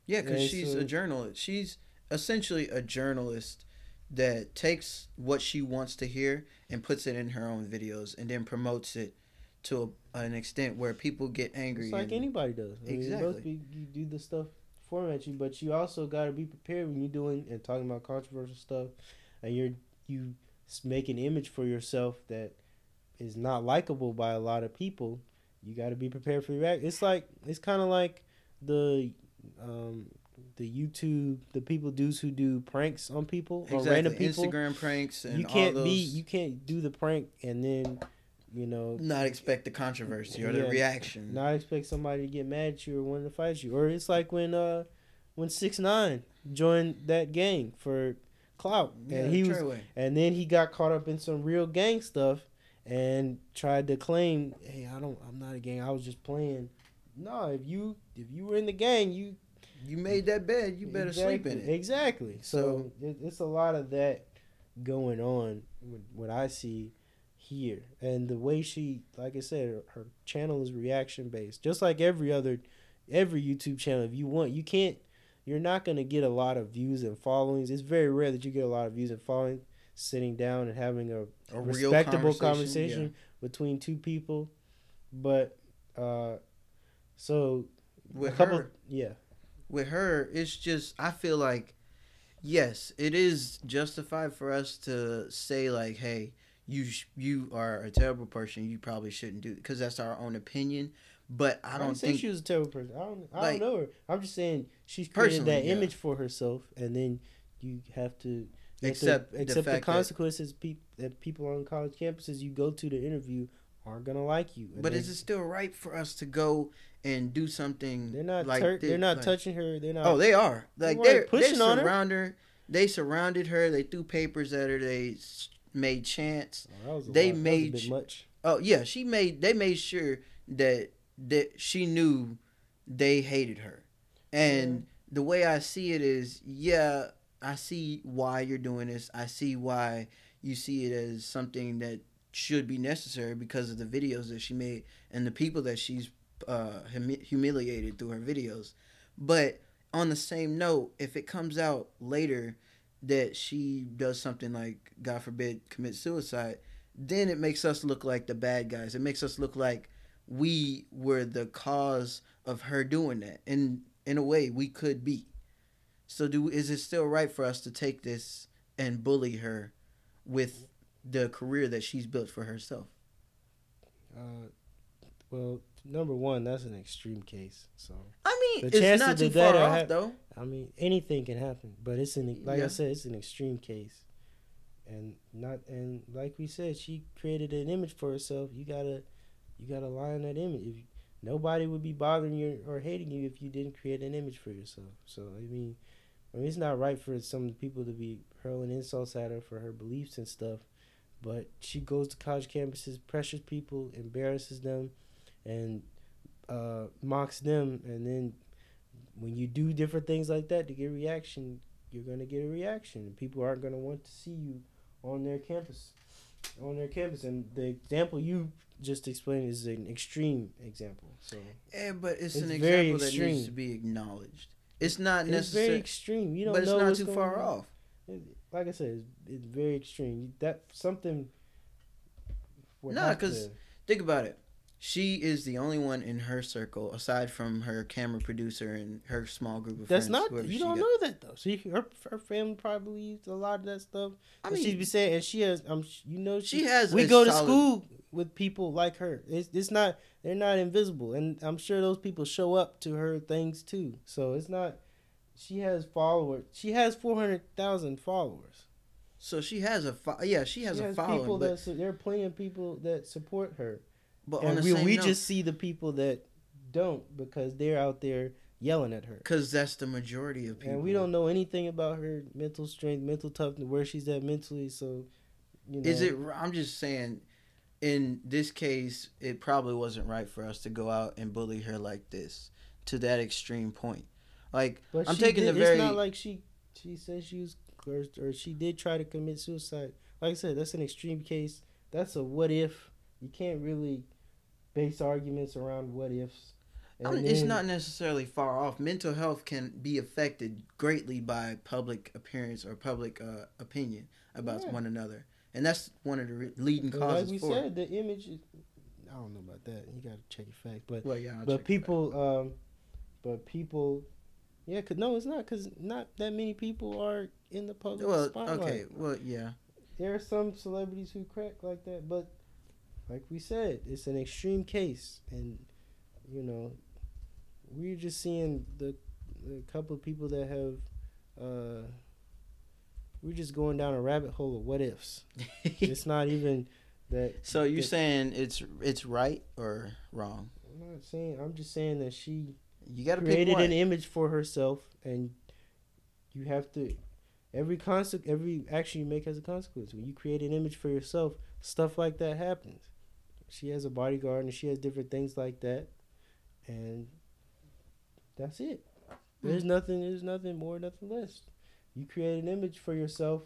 B: Yeah, because she's a journalist. She's essentially a journalist that takes what she wants to hear and puts it in her own videos and then promotes it to a, an extent where people get angry.
A: it's like anybody does I mean,
B: Exactly.
A: both be, you do the stuff format you but you also got to be prepared when you're doing and talking about controversial stuff and you're you make an image for yourself that is not likable by a lot of people you got to be prepared for the react it's like it's kind of like the um the youtube the people dudes who do pranks on people or
B: exactly.
A: random people
B: Instagram pranks and
A: you can't
B: all those.
A: be you can't do the prank and then you know
B: not expect the controversy or the reaction.
A: not expect somebody to get mad at you or want to fight you. Or it's like when uh when six nine joined that gang for clout,
B: yeah,
A: and he was, and then he got caught up in some real gang stuff and tried to claim, "Hey, I don't, I'm not a gang. I was just playing." No, if you if you were in the gang, you
B: You made that bed. You better sleep in it.
A: Exactly. So, it, it's a lot of that going on. With what I see here, and the way she, like I said, her, her channel is reaction based, just like every other, every YouTube channel. If you want, you can't. You're not gonna get a lot of views and followings. It's very rare that you get a lot of views and following sitting down and having a
B: A
A: respectable
B: conversation,
A: conversation, between two people. But uh so
B: With
A: a couple
B: her,
A: yeah.
B: with her, it's just I feel like yes, it is justified for us to say like, hey, you sh- you are a terrible person. You probably shouldn't do because that's our own opinion. But I
A: I
B: don't think
A: she was a terrible person. I don't. I
B: Like-
A: don't know her. I'm just saying she's created that
B: yeah.
A: image for herself, and then you have to have to
B: Accept the
A: the,
B: fact that-
A: consequences. That people on college campuses you go to to interview aren't gonna like you.
B: But
A: they-
B: is it still right for us to go and do something?
A: They're not.
B: like
A: tur-
B: thi-
A: they're not
B: like-
A: touching her. They're not.
B: Oh, they are. Like
A: weren't
B: they're
A: pushing
B: they
A: on her.
B: her. They surrounded her. They threw papers at her. They made chants.
A: Oh, that was a
B: they
A: lot. That was a
B: made sh-
A: much.
B: Oh yeah, she made. They made sure that that she knew they hated her, and the way I see it is, yeah, I see why you're doing this. I see why you see it as something that should be necessary because of the videos that she made and the people that she's uh, humi- humiliated through her videos. But on the same note, if it comes out later that she does something like, God forbid, commit suicide, then it makes us look like the bad guys. It makes us look like we were the cause of her doing that. And in a way, we could be. So do is it still right for us to take this and bully her with the career that she's built for herself?
A: Uh, well, number one, that's an extreme case. So
B: I mean,
A: The
B: it's
A: chances
B: not too
A: that
B: far off though.
A: I mean, anything can happen, but it's an like
B: Yeah.
A: I said, it's an extreme case, and not and like we said, she created an image for herself. You gotta, you gotta lie in that image. If nobody would be bothering you or hating you if you didn't create an image for yourself. So I mean, I mean, it's not right for some people to be hurling insults at her for her beliefs and stuff. But she goes to college campuses, pressures people, embarrasses them, and uh, mocks them, and then when you do different things like that to get a reaction, you're gonna get a reaction. People aren't gonna want to see you on their campus, on their campus. And the example you just explained is an extreme example. So
B: Yeah, but it's,
A: It's
B: an example that needs to be acknowledged. It's not
A: It's very extreme. You don't
B: but it's not too far
A: on.
B: off.
A: Like I said, it's, it's very extreme. That something. would
B: Nah, because
A: to-
B: Think about it. She is the only one in her circle, aside from her camera producer and her small group of
A: that's
B: friends.
A: That's
B: not.
A: You
B: she
A: don't
B: got.
A: know that though. She her, her family probably believes a lot of that stuff.
B: I
A: mean, she's be saying, and she has. Um, you know,
B: she has.
A: we go to school with people like her. It's it's not they're not invisible, and I'm sure those people show up to her things too. So it's not. She has followers. She has four hundred thousand followers.
B: So she has a fo- yeah, she has
A: she
B: a
A: has
B: following,
A: people
B: but,
A: that su- there are plenty of people that support her,
B: but on
A: and
B: the
A: we we
B: note,
A: just see the people that don't because they're out there yelling at her.
B: because that's the majority of people.
A: And we don't know anything about her mental strength, mental toughness, where she's at mentally. So, you know,
B: Is it? I'm just saying. In this case, it probably wasn't right for us to go out and bully her like this to that extreme point. Like
A: But
B: I'm taking
A: did,
B: the very-
A: It's not like she she said she was or, or she did try to commit suicide. Like I said, that's an extreme case. That's a what if. You can't really base arguments around what ifs.
B: I mean,
A: And
B: it's not necessarily far off. Mental health can be affected greatly by public appearance or public uh, opinion about
A: Yeah.
B: one another, and that's one of the re- leading causes
A: Like we
B: for.
A: said, the image. is- I don't know about that. You got to check your facts, but
B: well, yeah, I'll
A: but
B: it
A: people, um, but people, yeah, cause no, it's not because not that many people are in the public
B: Well,
A: spotlight.
B: okay, well, yeah,
A: there are some celebrities who crack like that, but like we said, it's an extreme case, and you know, we're just seeing the, the couple of people that have, uh, we're just going down a rabbit hole of what ifs. *laughs* it's not even that.
B: so you're
A: that-
B: saying it's it's right or wrong?
A: I'm not saying. I'm just saying that she
B: You got to
A: created an image for herself, and you have to. Every conse- every action you make has a consequence. When you create an image for yourself, stuff like that happens. She has a bodyguard, and she has different things like that, and that's it. There's hmm. nothing. There's nothing more, nothing less. You create an image for yourself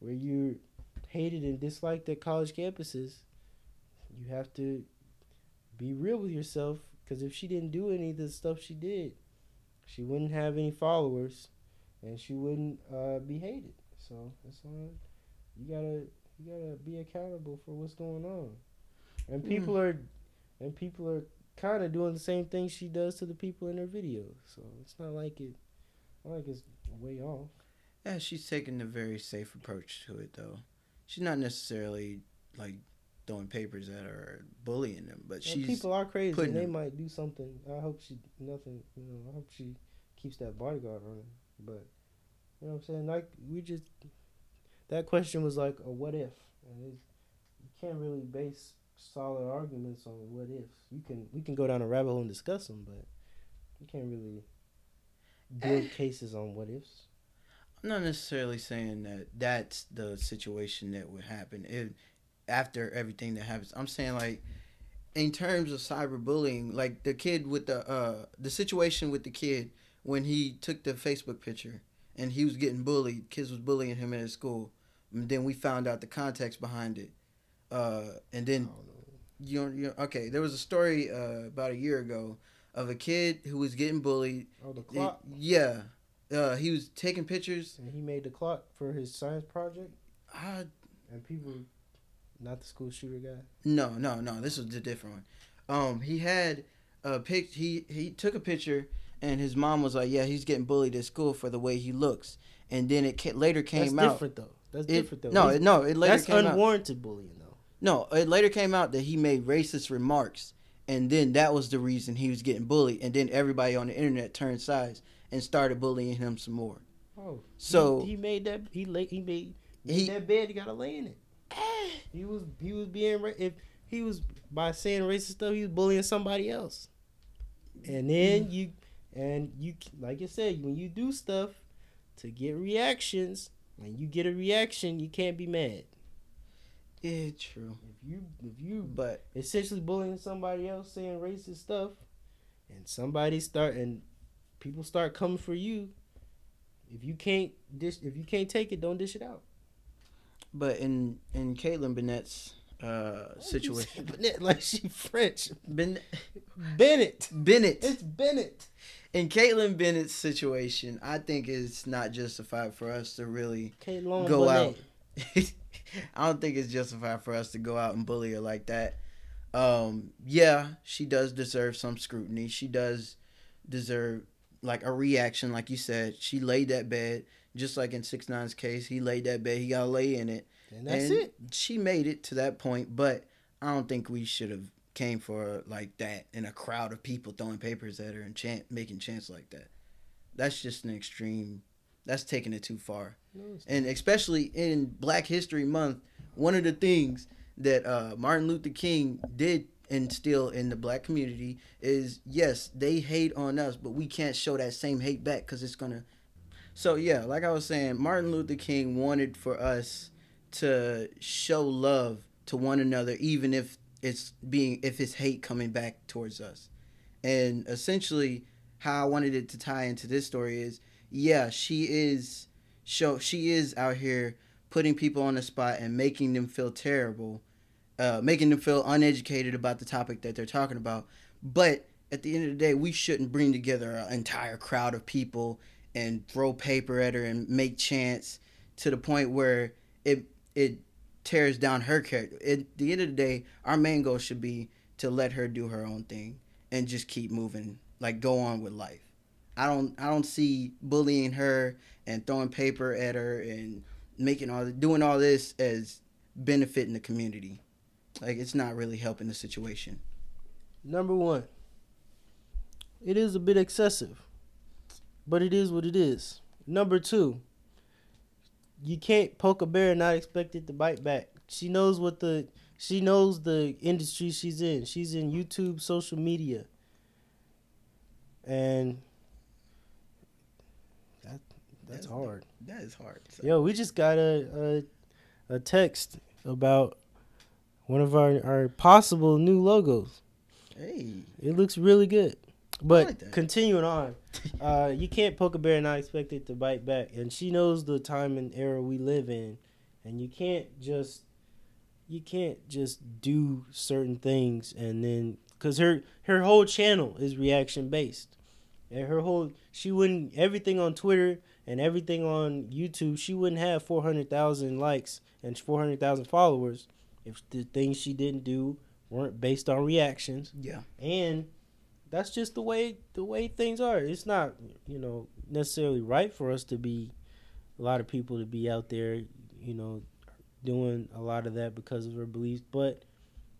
A: where you're hated and disliked at college campuses. You have to be real with yourself because if she didn't do any of the stuff she did, she wouldn't have any followers, and she wouldn't uh, be hated. So that's all. You gotta you gotta be accountable for what's going on, and people are, and people are kind of doing the same thing she does to the people in her videos. So it's not like it, not like it's way off.
B: Yeah, she's taking a very safe approach to it, though. She's not necessarily like throwing papers at her or bullying them, but
A: And
B: she's
A: people are crazy, and they
B: them-
A: might do something. I hope she nothing. You know, I hope she keeps that bodyguard her. But you know what I'm saying? Like we just that question was like a what if, and you can't really base solid arguments on what ifs. You can we can go down a rabbit hole and discuss them, but you can't really build
B: Eh.
A: cases on what ifs.
B: Not necessarily saying that that's the situation that would happen if after everything that happens. I'm saying like in terms of cyberbullying, like the kid with the uh the situation with the kid when he took the Facebook picture and he was getting bullied, kids was bullying him at his school. And then we found out the context behind it. Uh and then you know, you know okay, there was a story uh about a year ago of a kid who was getting bullied.
A: Oh, the clock,
B: Yeah. Uh, he was taking pictures.
A: and he made the clock for his science project,
B: I
A: and people, not the school shooter guy.
B: No, no, no. This was a different one. Um, he had a pic. He he took a picture, and his mom was like, "Yeah, he's getting bullied at school for the way he looks." And then it ca- later came
A: That's
B: out.
A: different though. That's
B: It,
A: different though.
B: no, it, no. It later
A: That's
B: came out.
A: unwarranted bullying, though.
B: No, it later came out that he made racist remarks, and then that was the reason he was getting bullied. And then everybody on the internet turned sides and started bullying him some more.
A: Oh,
B: So-
A: he, he made that. He lay. He made, made
B: He-
A: that bed. He got to lay in it. Eh. He was. He was being. If he was by saying racist stuff, he was bullying somebody else. And then mm. you, and you, like I said, when you do stuff to get reactions, when you get a reaction, you can't be mad.
B: Yeah, true.
A: If you, if you
B: But
A: essentially bullying somebody else saying racist stuff and somebody start and people start coming for you if you can't dish if you can't take it don't dish it out
B: but in in Kaitlin Bennett's uh situation,
A: Bennett, *laughs* like she french
B: Ben
A: bennett
B: Bennett.
A: it's bennett
B: in Kaitlin Bennett's situation, I think it's not justified for us to really
A: Long
B: go
A: Bonet.
B: out. *laughs* I don't think it's justified for us to go out and bully her like that. Um, yeah, she does deserve some scrutiny. She does deserve like a reaction, like you said. She laid that bed, just like in Six Nine's case. He laid that bed. He got to lay in it.
A: And that's
B: and
A: it.
B: She made it to that point, but I don't think we should have came for her like that in a crowd of people throwing papers at her and chant, making chants like that. That's just an extreme. That's taking it too far and especially in Black History Month, one of the things that uh, Martin Luther King did instill in the black community is yes, they hate on us, but we can't show that same hate back because it's gonna. So yeah, like I was saying, Martin Luther King wanted for us to show love to one another, even if it's being if it's hate coming back towards us, and essentially how I wanted it to tie into this story is yeah, she is show she is out here putting people on the spot and making them feel terrible, uh, making them feel uneducated about the topic that they're talking about. But at the end of the day, we shouldn't bring together an entire crowd of people and throw paper at her and make chants to the point where it it tears down her character. At the end of the day, our main goal should be to let her do her own thing and just keep moving, like go on with life. I don't I don't see bullying her and throwing paper at her and making all doing all this as benefiting the community. Like it's not really helping the situation.
A: Number one, it is a bit excessive, but it is what it is. Number two, you can't poke a bear and not expect it to bite back. She knows what the she knows the industry she's in. She's in YouTube, social media, and that that's
B: That's
A: hard.
B: That is hard. So.
A: Yo, we just got a, a a text about one of our our possible new logos.
B: Hey.
A: It looks really good. But
B: like
A: continuing on, *laughs* uh, you can't poke a bear and not expect it to bite back. And she knows the time and era we live in, and you can't just you can't just do certain things and then because her her whole channel is reaction based, and her whole she wouldn't everything on Twitter and everything on YouTube she wouldn't have four hundred thousand likes and four hundred thousand followers if the things she didn't do weren't based on reactions
B: Yeah.
A: and that's just the way the way things are. It's not you know necessarily right for us to be a lot of people to be out there, you know, doing a lot of that because of her beliefs, but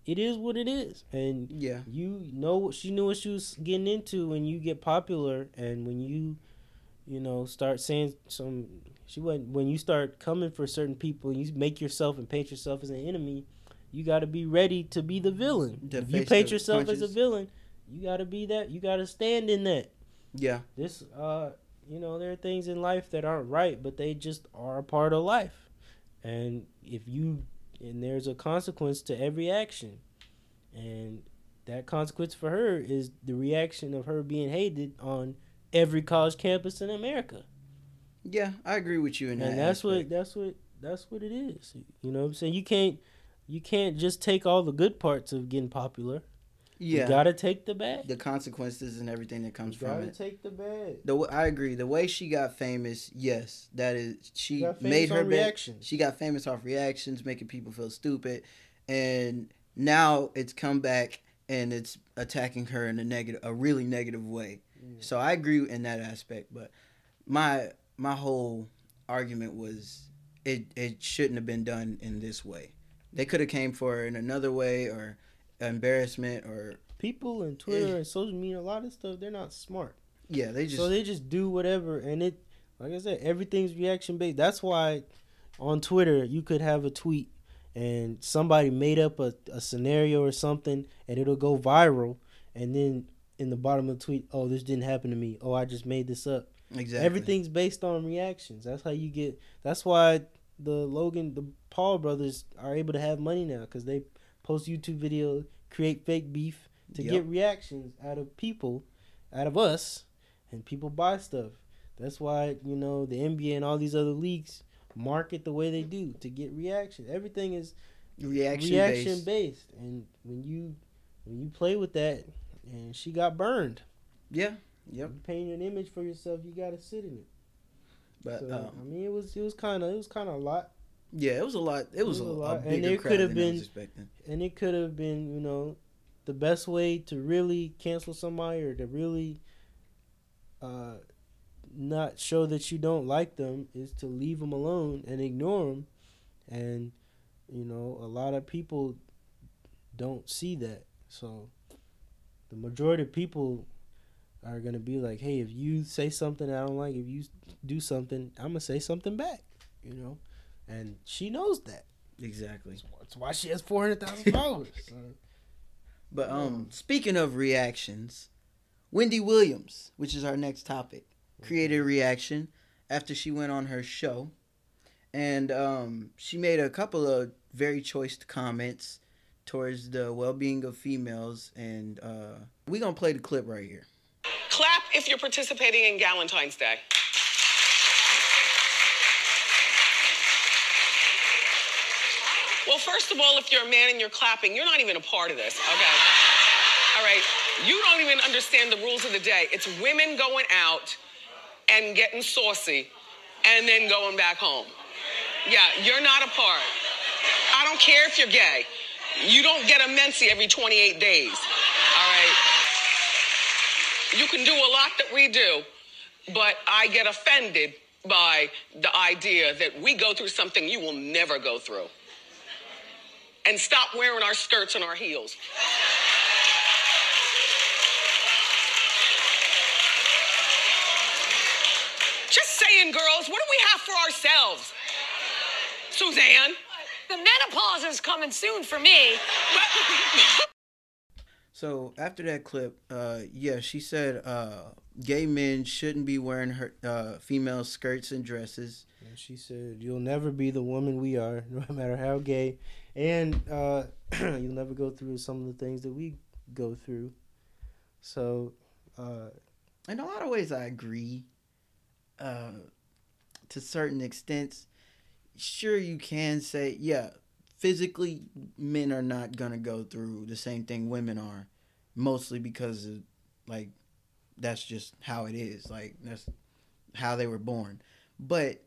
A: it is what it is, and
B: Yeah.
A: you know what she knew what she was getting into when you get popular and when you you know start saying some she went when you start coming for certain people you make yourself and paint yourself as an enemy you got to be ready to be the villain.
B: To
A: if you paint yourself as a villain you got to be that you got to stand in that.
B: Yeah.
A: this uh you know there are things in life that aren't right but they just are a part of life. And if you and there's a consequence to every action. And that consequence for her is the reaction of her being hated on every college campus in america.
B: Yeah. I agree with you in that.
A: and that's what that's what that's what it is. You know what i'm saying? You can't you can't just take all the good parts of getting popular
B: Yeah.
A: you gotta take the bad
B: the consequences and everything that comes
A: you
B: from
A: gotta
B: it.
A: take the bad
B: The w- I agree. The way she got famous, yes, that is she
A: You got famous
B: made her
A: reactions.
B: She got famous off reactions, making people feel stupid, and now it's come back and it's attacking her in a negative, a really negative way.
A: Mm.
B: So I agree in that aspect, but my my whole argument was it it shouldn't have been done in this way. They could have came for her in another way or embarrassment or
A: people and Twitter
B: Yeah.
A: and social media, a lot of stuff, they're not smart.
B: yeah, they just
A: so they just do whatever, and it, like I said, everything's reaction based. That's why on Twitter you could have a tweet and somebody made up a, a scenario or something, and it'll go viral, and then in the bottom of the tweet, oh, this didn't happen to me. Oh, I just made this up.
B: exactly
A: Everything's based on reactions. That's how you get. That's why the Logan, the Paul brothers are able to have money now because they post YouTube videos, create fake beef to
B: Yep.
A: get reactions out of people, out of us, and people buy stuff. That's why you know the NBA and all these other leagues market the way they do to get reaction. Everything is
B: reaction,
A: reaction
B: based.
A: based, and when you when you play with that, and she got burned.
B: Yeah, Yep.
A: You paint an image for yourself, you gotta sit in it.
B: But
A: So,
B: um,
A: I mean, it was it was kind of it was kind of a lot,
B: yeah, it was a lot. It was, a, lot,
A: and
B: crowd
A: could have been- and it could have been you know, the best way to really cancel somebody or to really, uh, not show that you don't like them is to leave them alone and ignore them, and you know a lot of people don't see that, so the majority of people are gonna be like, hey, if you say something I don't like, if you do something, I'm gonna say something back, you know, and she knows that.
B: Exactly.
A: That's why she has four hundred thousand *laughs* followers. So.
B: But um, speaking of reactions, Wendy Williams, which is our next topic, created a reaction after she went on her show, and um, she made a couple of very choice comments towards the well-being of females, and uh, we gonna play the clip right here.
C: Clap if you're participating in Galentine's Day. Well, first of all, if you're a man and you're clapping, you're not even a part of this, okay? All right? You don't even understand the rules of the day. It's women going out and getting saucy and then going back home. Yeah, you're not a part. I don't care if you're gay. You don't get a menses every 28 days. All right? You can do a lot that we do, but I get offended by the idea that we go through something you will never go through. And stop wearing our skirts and our heels. Just saying, girls, what do we have for ourselves? Suzanne?
D: The menopause is coming soon for me. *laughs*
B: So after that clip, uh, yeah, she said uh, gay men shouldn't be wearing her uh, female skirts and dresses.
A: And she said, "You'll never be the woman we are, *laughs* no matter how gay, and uh, *clears throat* you'll never go through some of the things that we go through." So, uh,
B: in a lot of ways i agree. Uh to certain extents sure you can say yeah physically men are not gonna go through the same thing women are mostly because of like that's just how it is. Like that's how they were born. But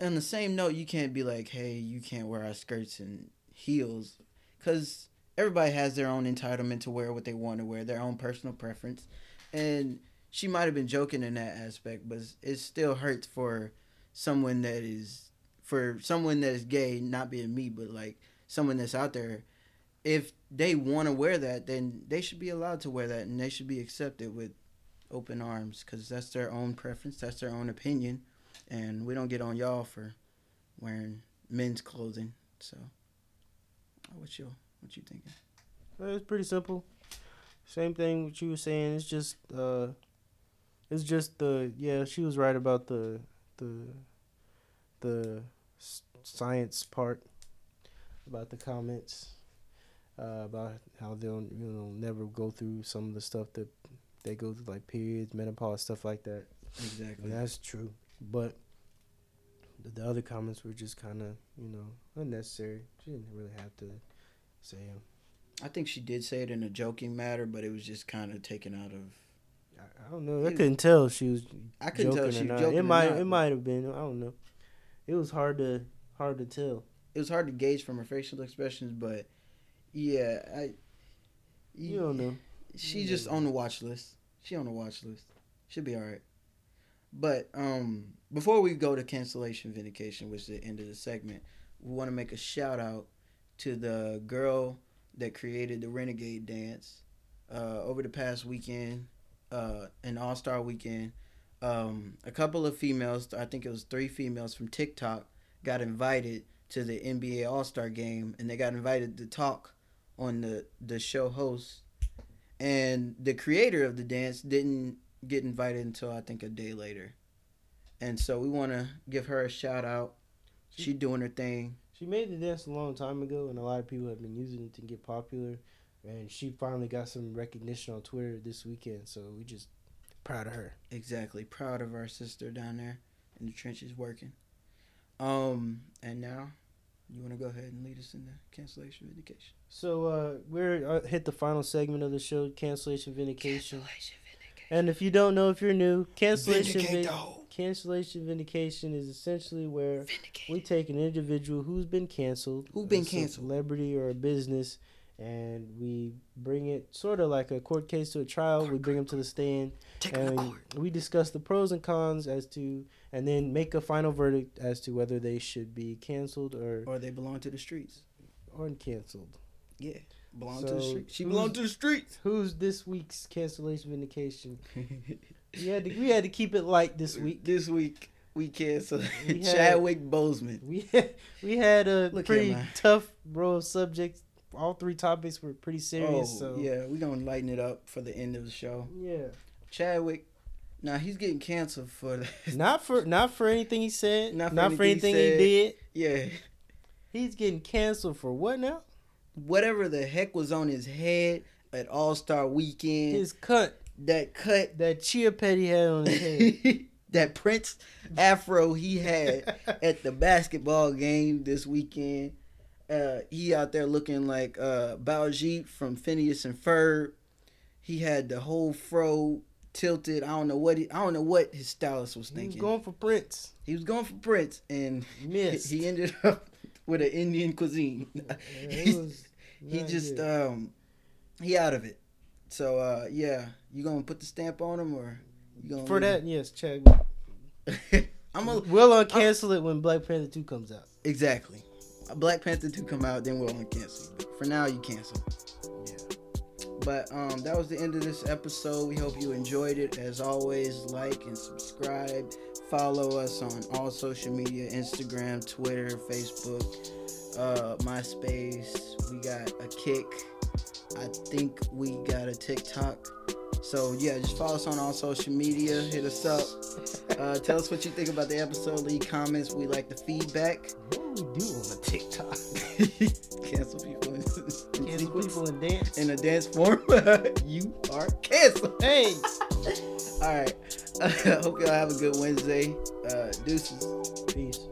B: on the same note you can't be like hey you can't wear our skirts and heels because everybody has their own entitlement to wear what they want to wear their own personal preference and she might have been joking in that aspect, but it still hurts for someone that is for someone that is gay, not being me, but like someone that's out there. If they want to wear that, then they should be allowed to wear that, and they should be accepted with open arms, because that's their own preference, that's their own opinion, and we don't get on y'all for wearing men's clothing. So, what you what you thinking?
A: it's pretty simple. Same thing what you were saying. It's just, uh, it's just the yeah. She was right about the the the science part about the comments uh, about how they'll you know never go through some of the stuff that they go through like periods, menopause, stuff like that.
B: Exactly.
A: And that's true, but the, the other comments were just kind of you know unnecessary. She didn't really have to say them.
B: I think she did say it in a joking matter, but it was just kind of taken out of.
A: I, I don't know. I couldn't tell if she was
B: I couldn't tell she was joking
A: It might
B: not,
A: it might have been. I don't know. It was hard to hard to tell.
B: it was hard to gauge from her facial expressions, but yeah, I.
A: You don't know.
B: She's just on the watch list. She on the watch list. She'll be all right. But um, before we go to cancellation vindication, which is the end of the segment, we want to make a shout out to the girl that created the Renegade dance uh, over the past weekend, uh, an All Star weekend. Um, a couple of females, I think it was three females from TikTok, got invited to the NBA All Star game, and they got invited to talk on the the show host. And the creator of the dance didn't get invited until I think a day later. And so we want to give her a shout out. She doing her thing.
A: She made the dance a long time ago, and a lot of people have been using it to get popular. And she finally got some recognition on Twitter this weekend, so we just proud of her.
B: Exactly. Proud of our sister down there in the trenches working. Um, and now you want to go ahead and lead us into cancellation vindication.
A: So uh, we're uh, hit the final segment of the show, cancellation vindication. And if you don't know, if you're new, cancellation
B: Vindicate
A: vin- cancellation vindication is essentially where we take an individual who's been canceled,
B: Who been
A: a
B: canceled?
A: celebrity or a business, and we bring it sort of like a court case to a trial. we bring them to the stand,
B: Take him to
A: and
B: court.
A: we discuss the pros and cons as to, and then make a final verdict as to whether they should be canceled or
B: Or they belong to the streets.
A: or canceled.
B: Yeah. Belong to the
A: So,
B: streets. She belong to the streets.
A: Who's this week's cancellation vindication? *laughs* We had to, we had to keep it light this uh, week.
B: This week we canceled
A: We had-
B: Chadwick Boseman.
A: We had, *laughs* we had a
B: Look
A: pretty
B: man.
A: tough row of subjects. All three topics were pretty
B: Oh
A: serious. so
B: yeah, we're gonna lighten it up for the end of the show.
A: yeah.
B: Chadwick, now he's getting canceled for the, *laughs*
A: Not for not for anything he said.
B: Not
A: Not
B: for
A: for,
B: anything he
A: he did.
B: yeah,
A: He's getting canceled for what now?
B: Whatever the heck was on his head at All Star Weekend.
A: His cut
B: that cut,
A: that Chia Petty had on his head. *laughs*
B: that Prince Afro he had *laughs* at the basketball game this weekend. Uh, he out there looking like uh, Baljeet from Phineas and Ferb. He had the whole fro tilted. I don't know what he, I don't know what his stylist was thinking.
A: he was going for Prince.
B: he was going for Prince, and *laughs*
A: Missed.
B: he ended up with an Indian cuisine.
A: Yeah, it was
B: he
A: not
B: just um he out of it. So uh yeah, you gonna put the stamp on him or you gonna
A: for that, yes, Chad. *laughs*
B: I'm a *laughs*
A: We'll uncancel it when Black Panther two comes out.
B: exactly. Black Panther 2 come out, then we'll uncancel. For now, you cancel. Yeah. But um, that was the end of this episode. We hope you enjoyed it. As always, like and subscribe. Follow us on all social media: Instagram, Twitter, Facebook, uh, MySpace. We got a Kick. I think we got a TikTok. So yeah, just follow us on all social media. Hit us up. *laughs* Uh, tell us what you think about the episode. Leave comments. We like the feedback.
A: What do we do on the TikTok? *laughs*
B: cancel people in, in
A: Cancel people and dance.
B: in a dance form. *laughs* you are canceled.
A: Hey.
B: All right. hope y'all have a good Wednesday. Uh, deuces.
A: Peace.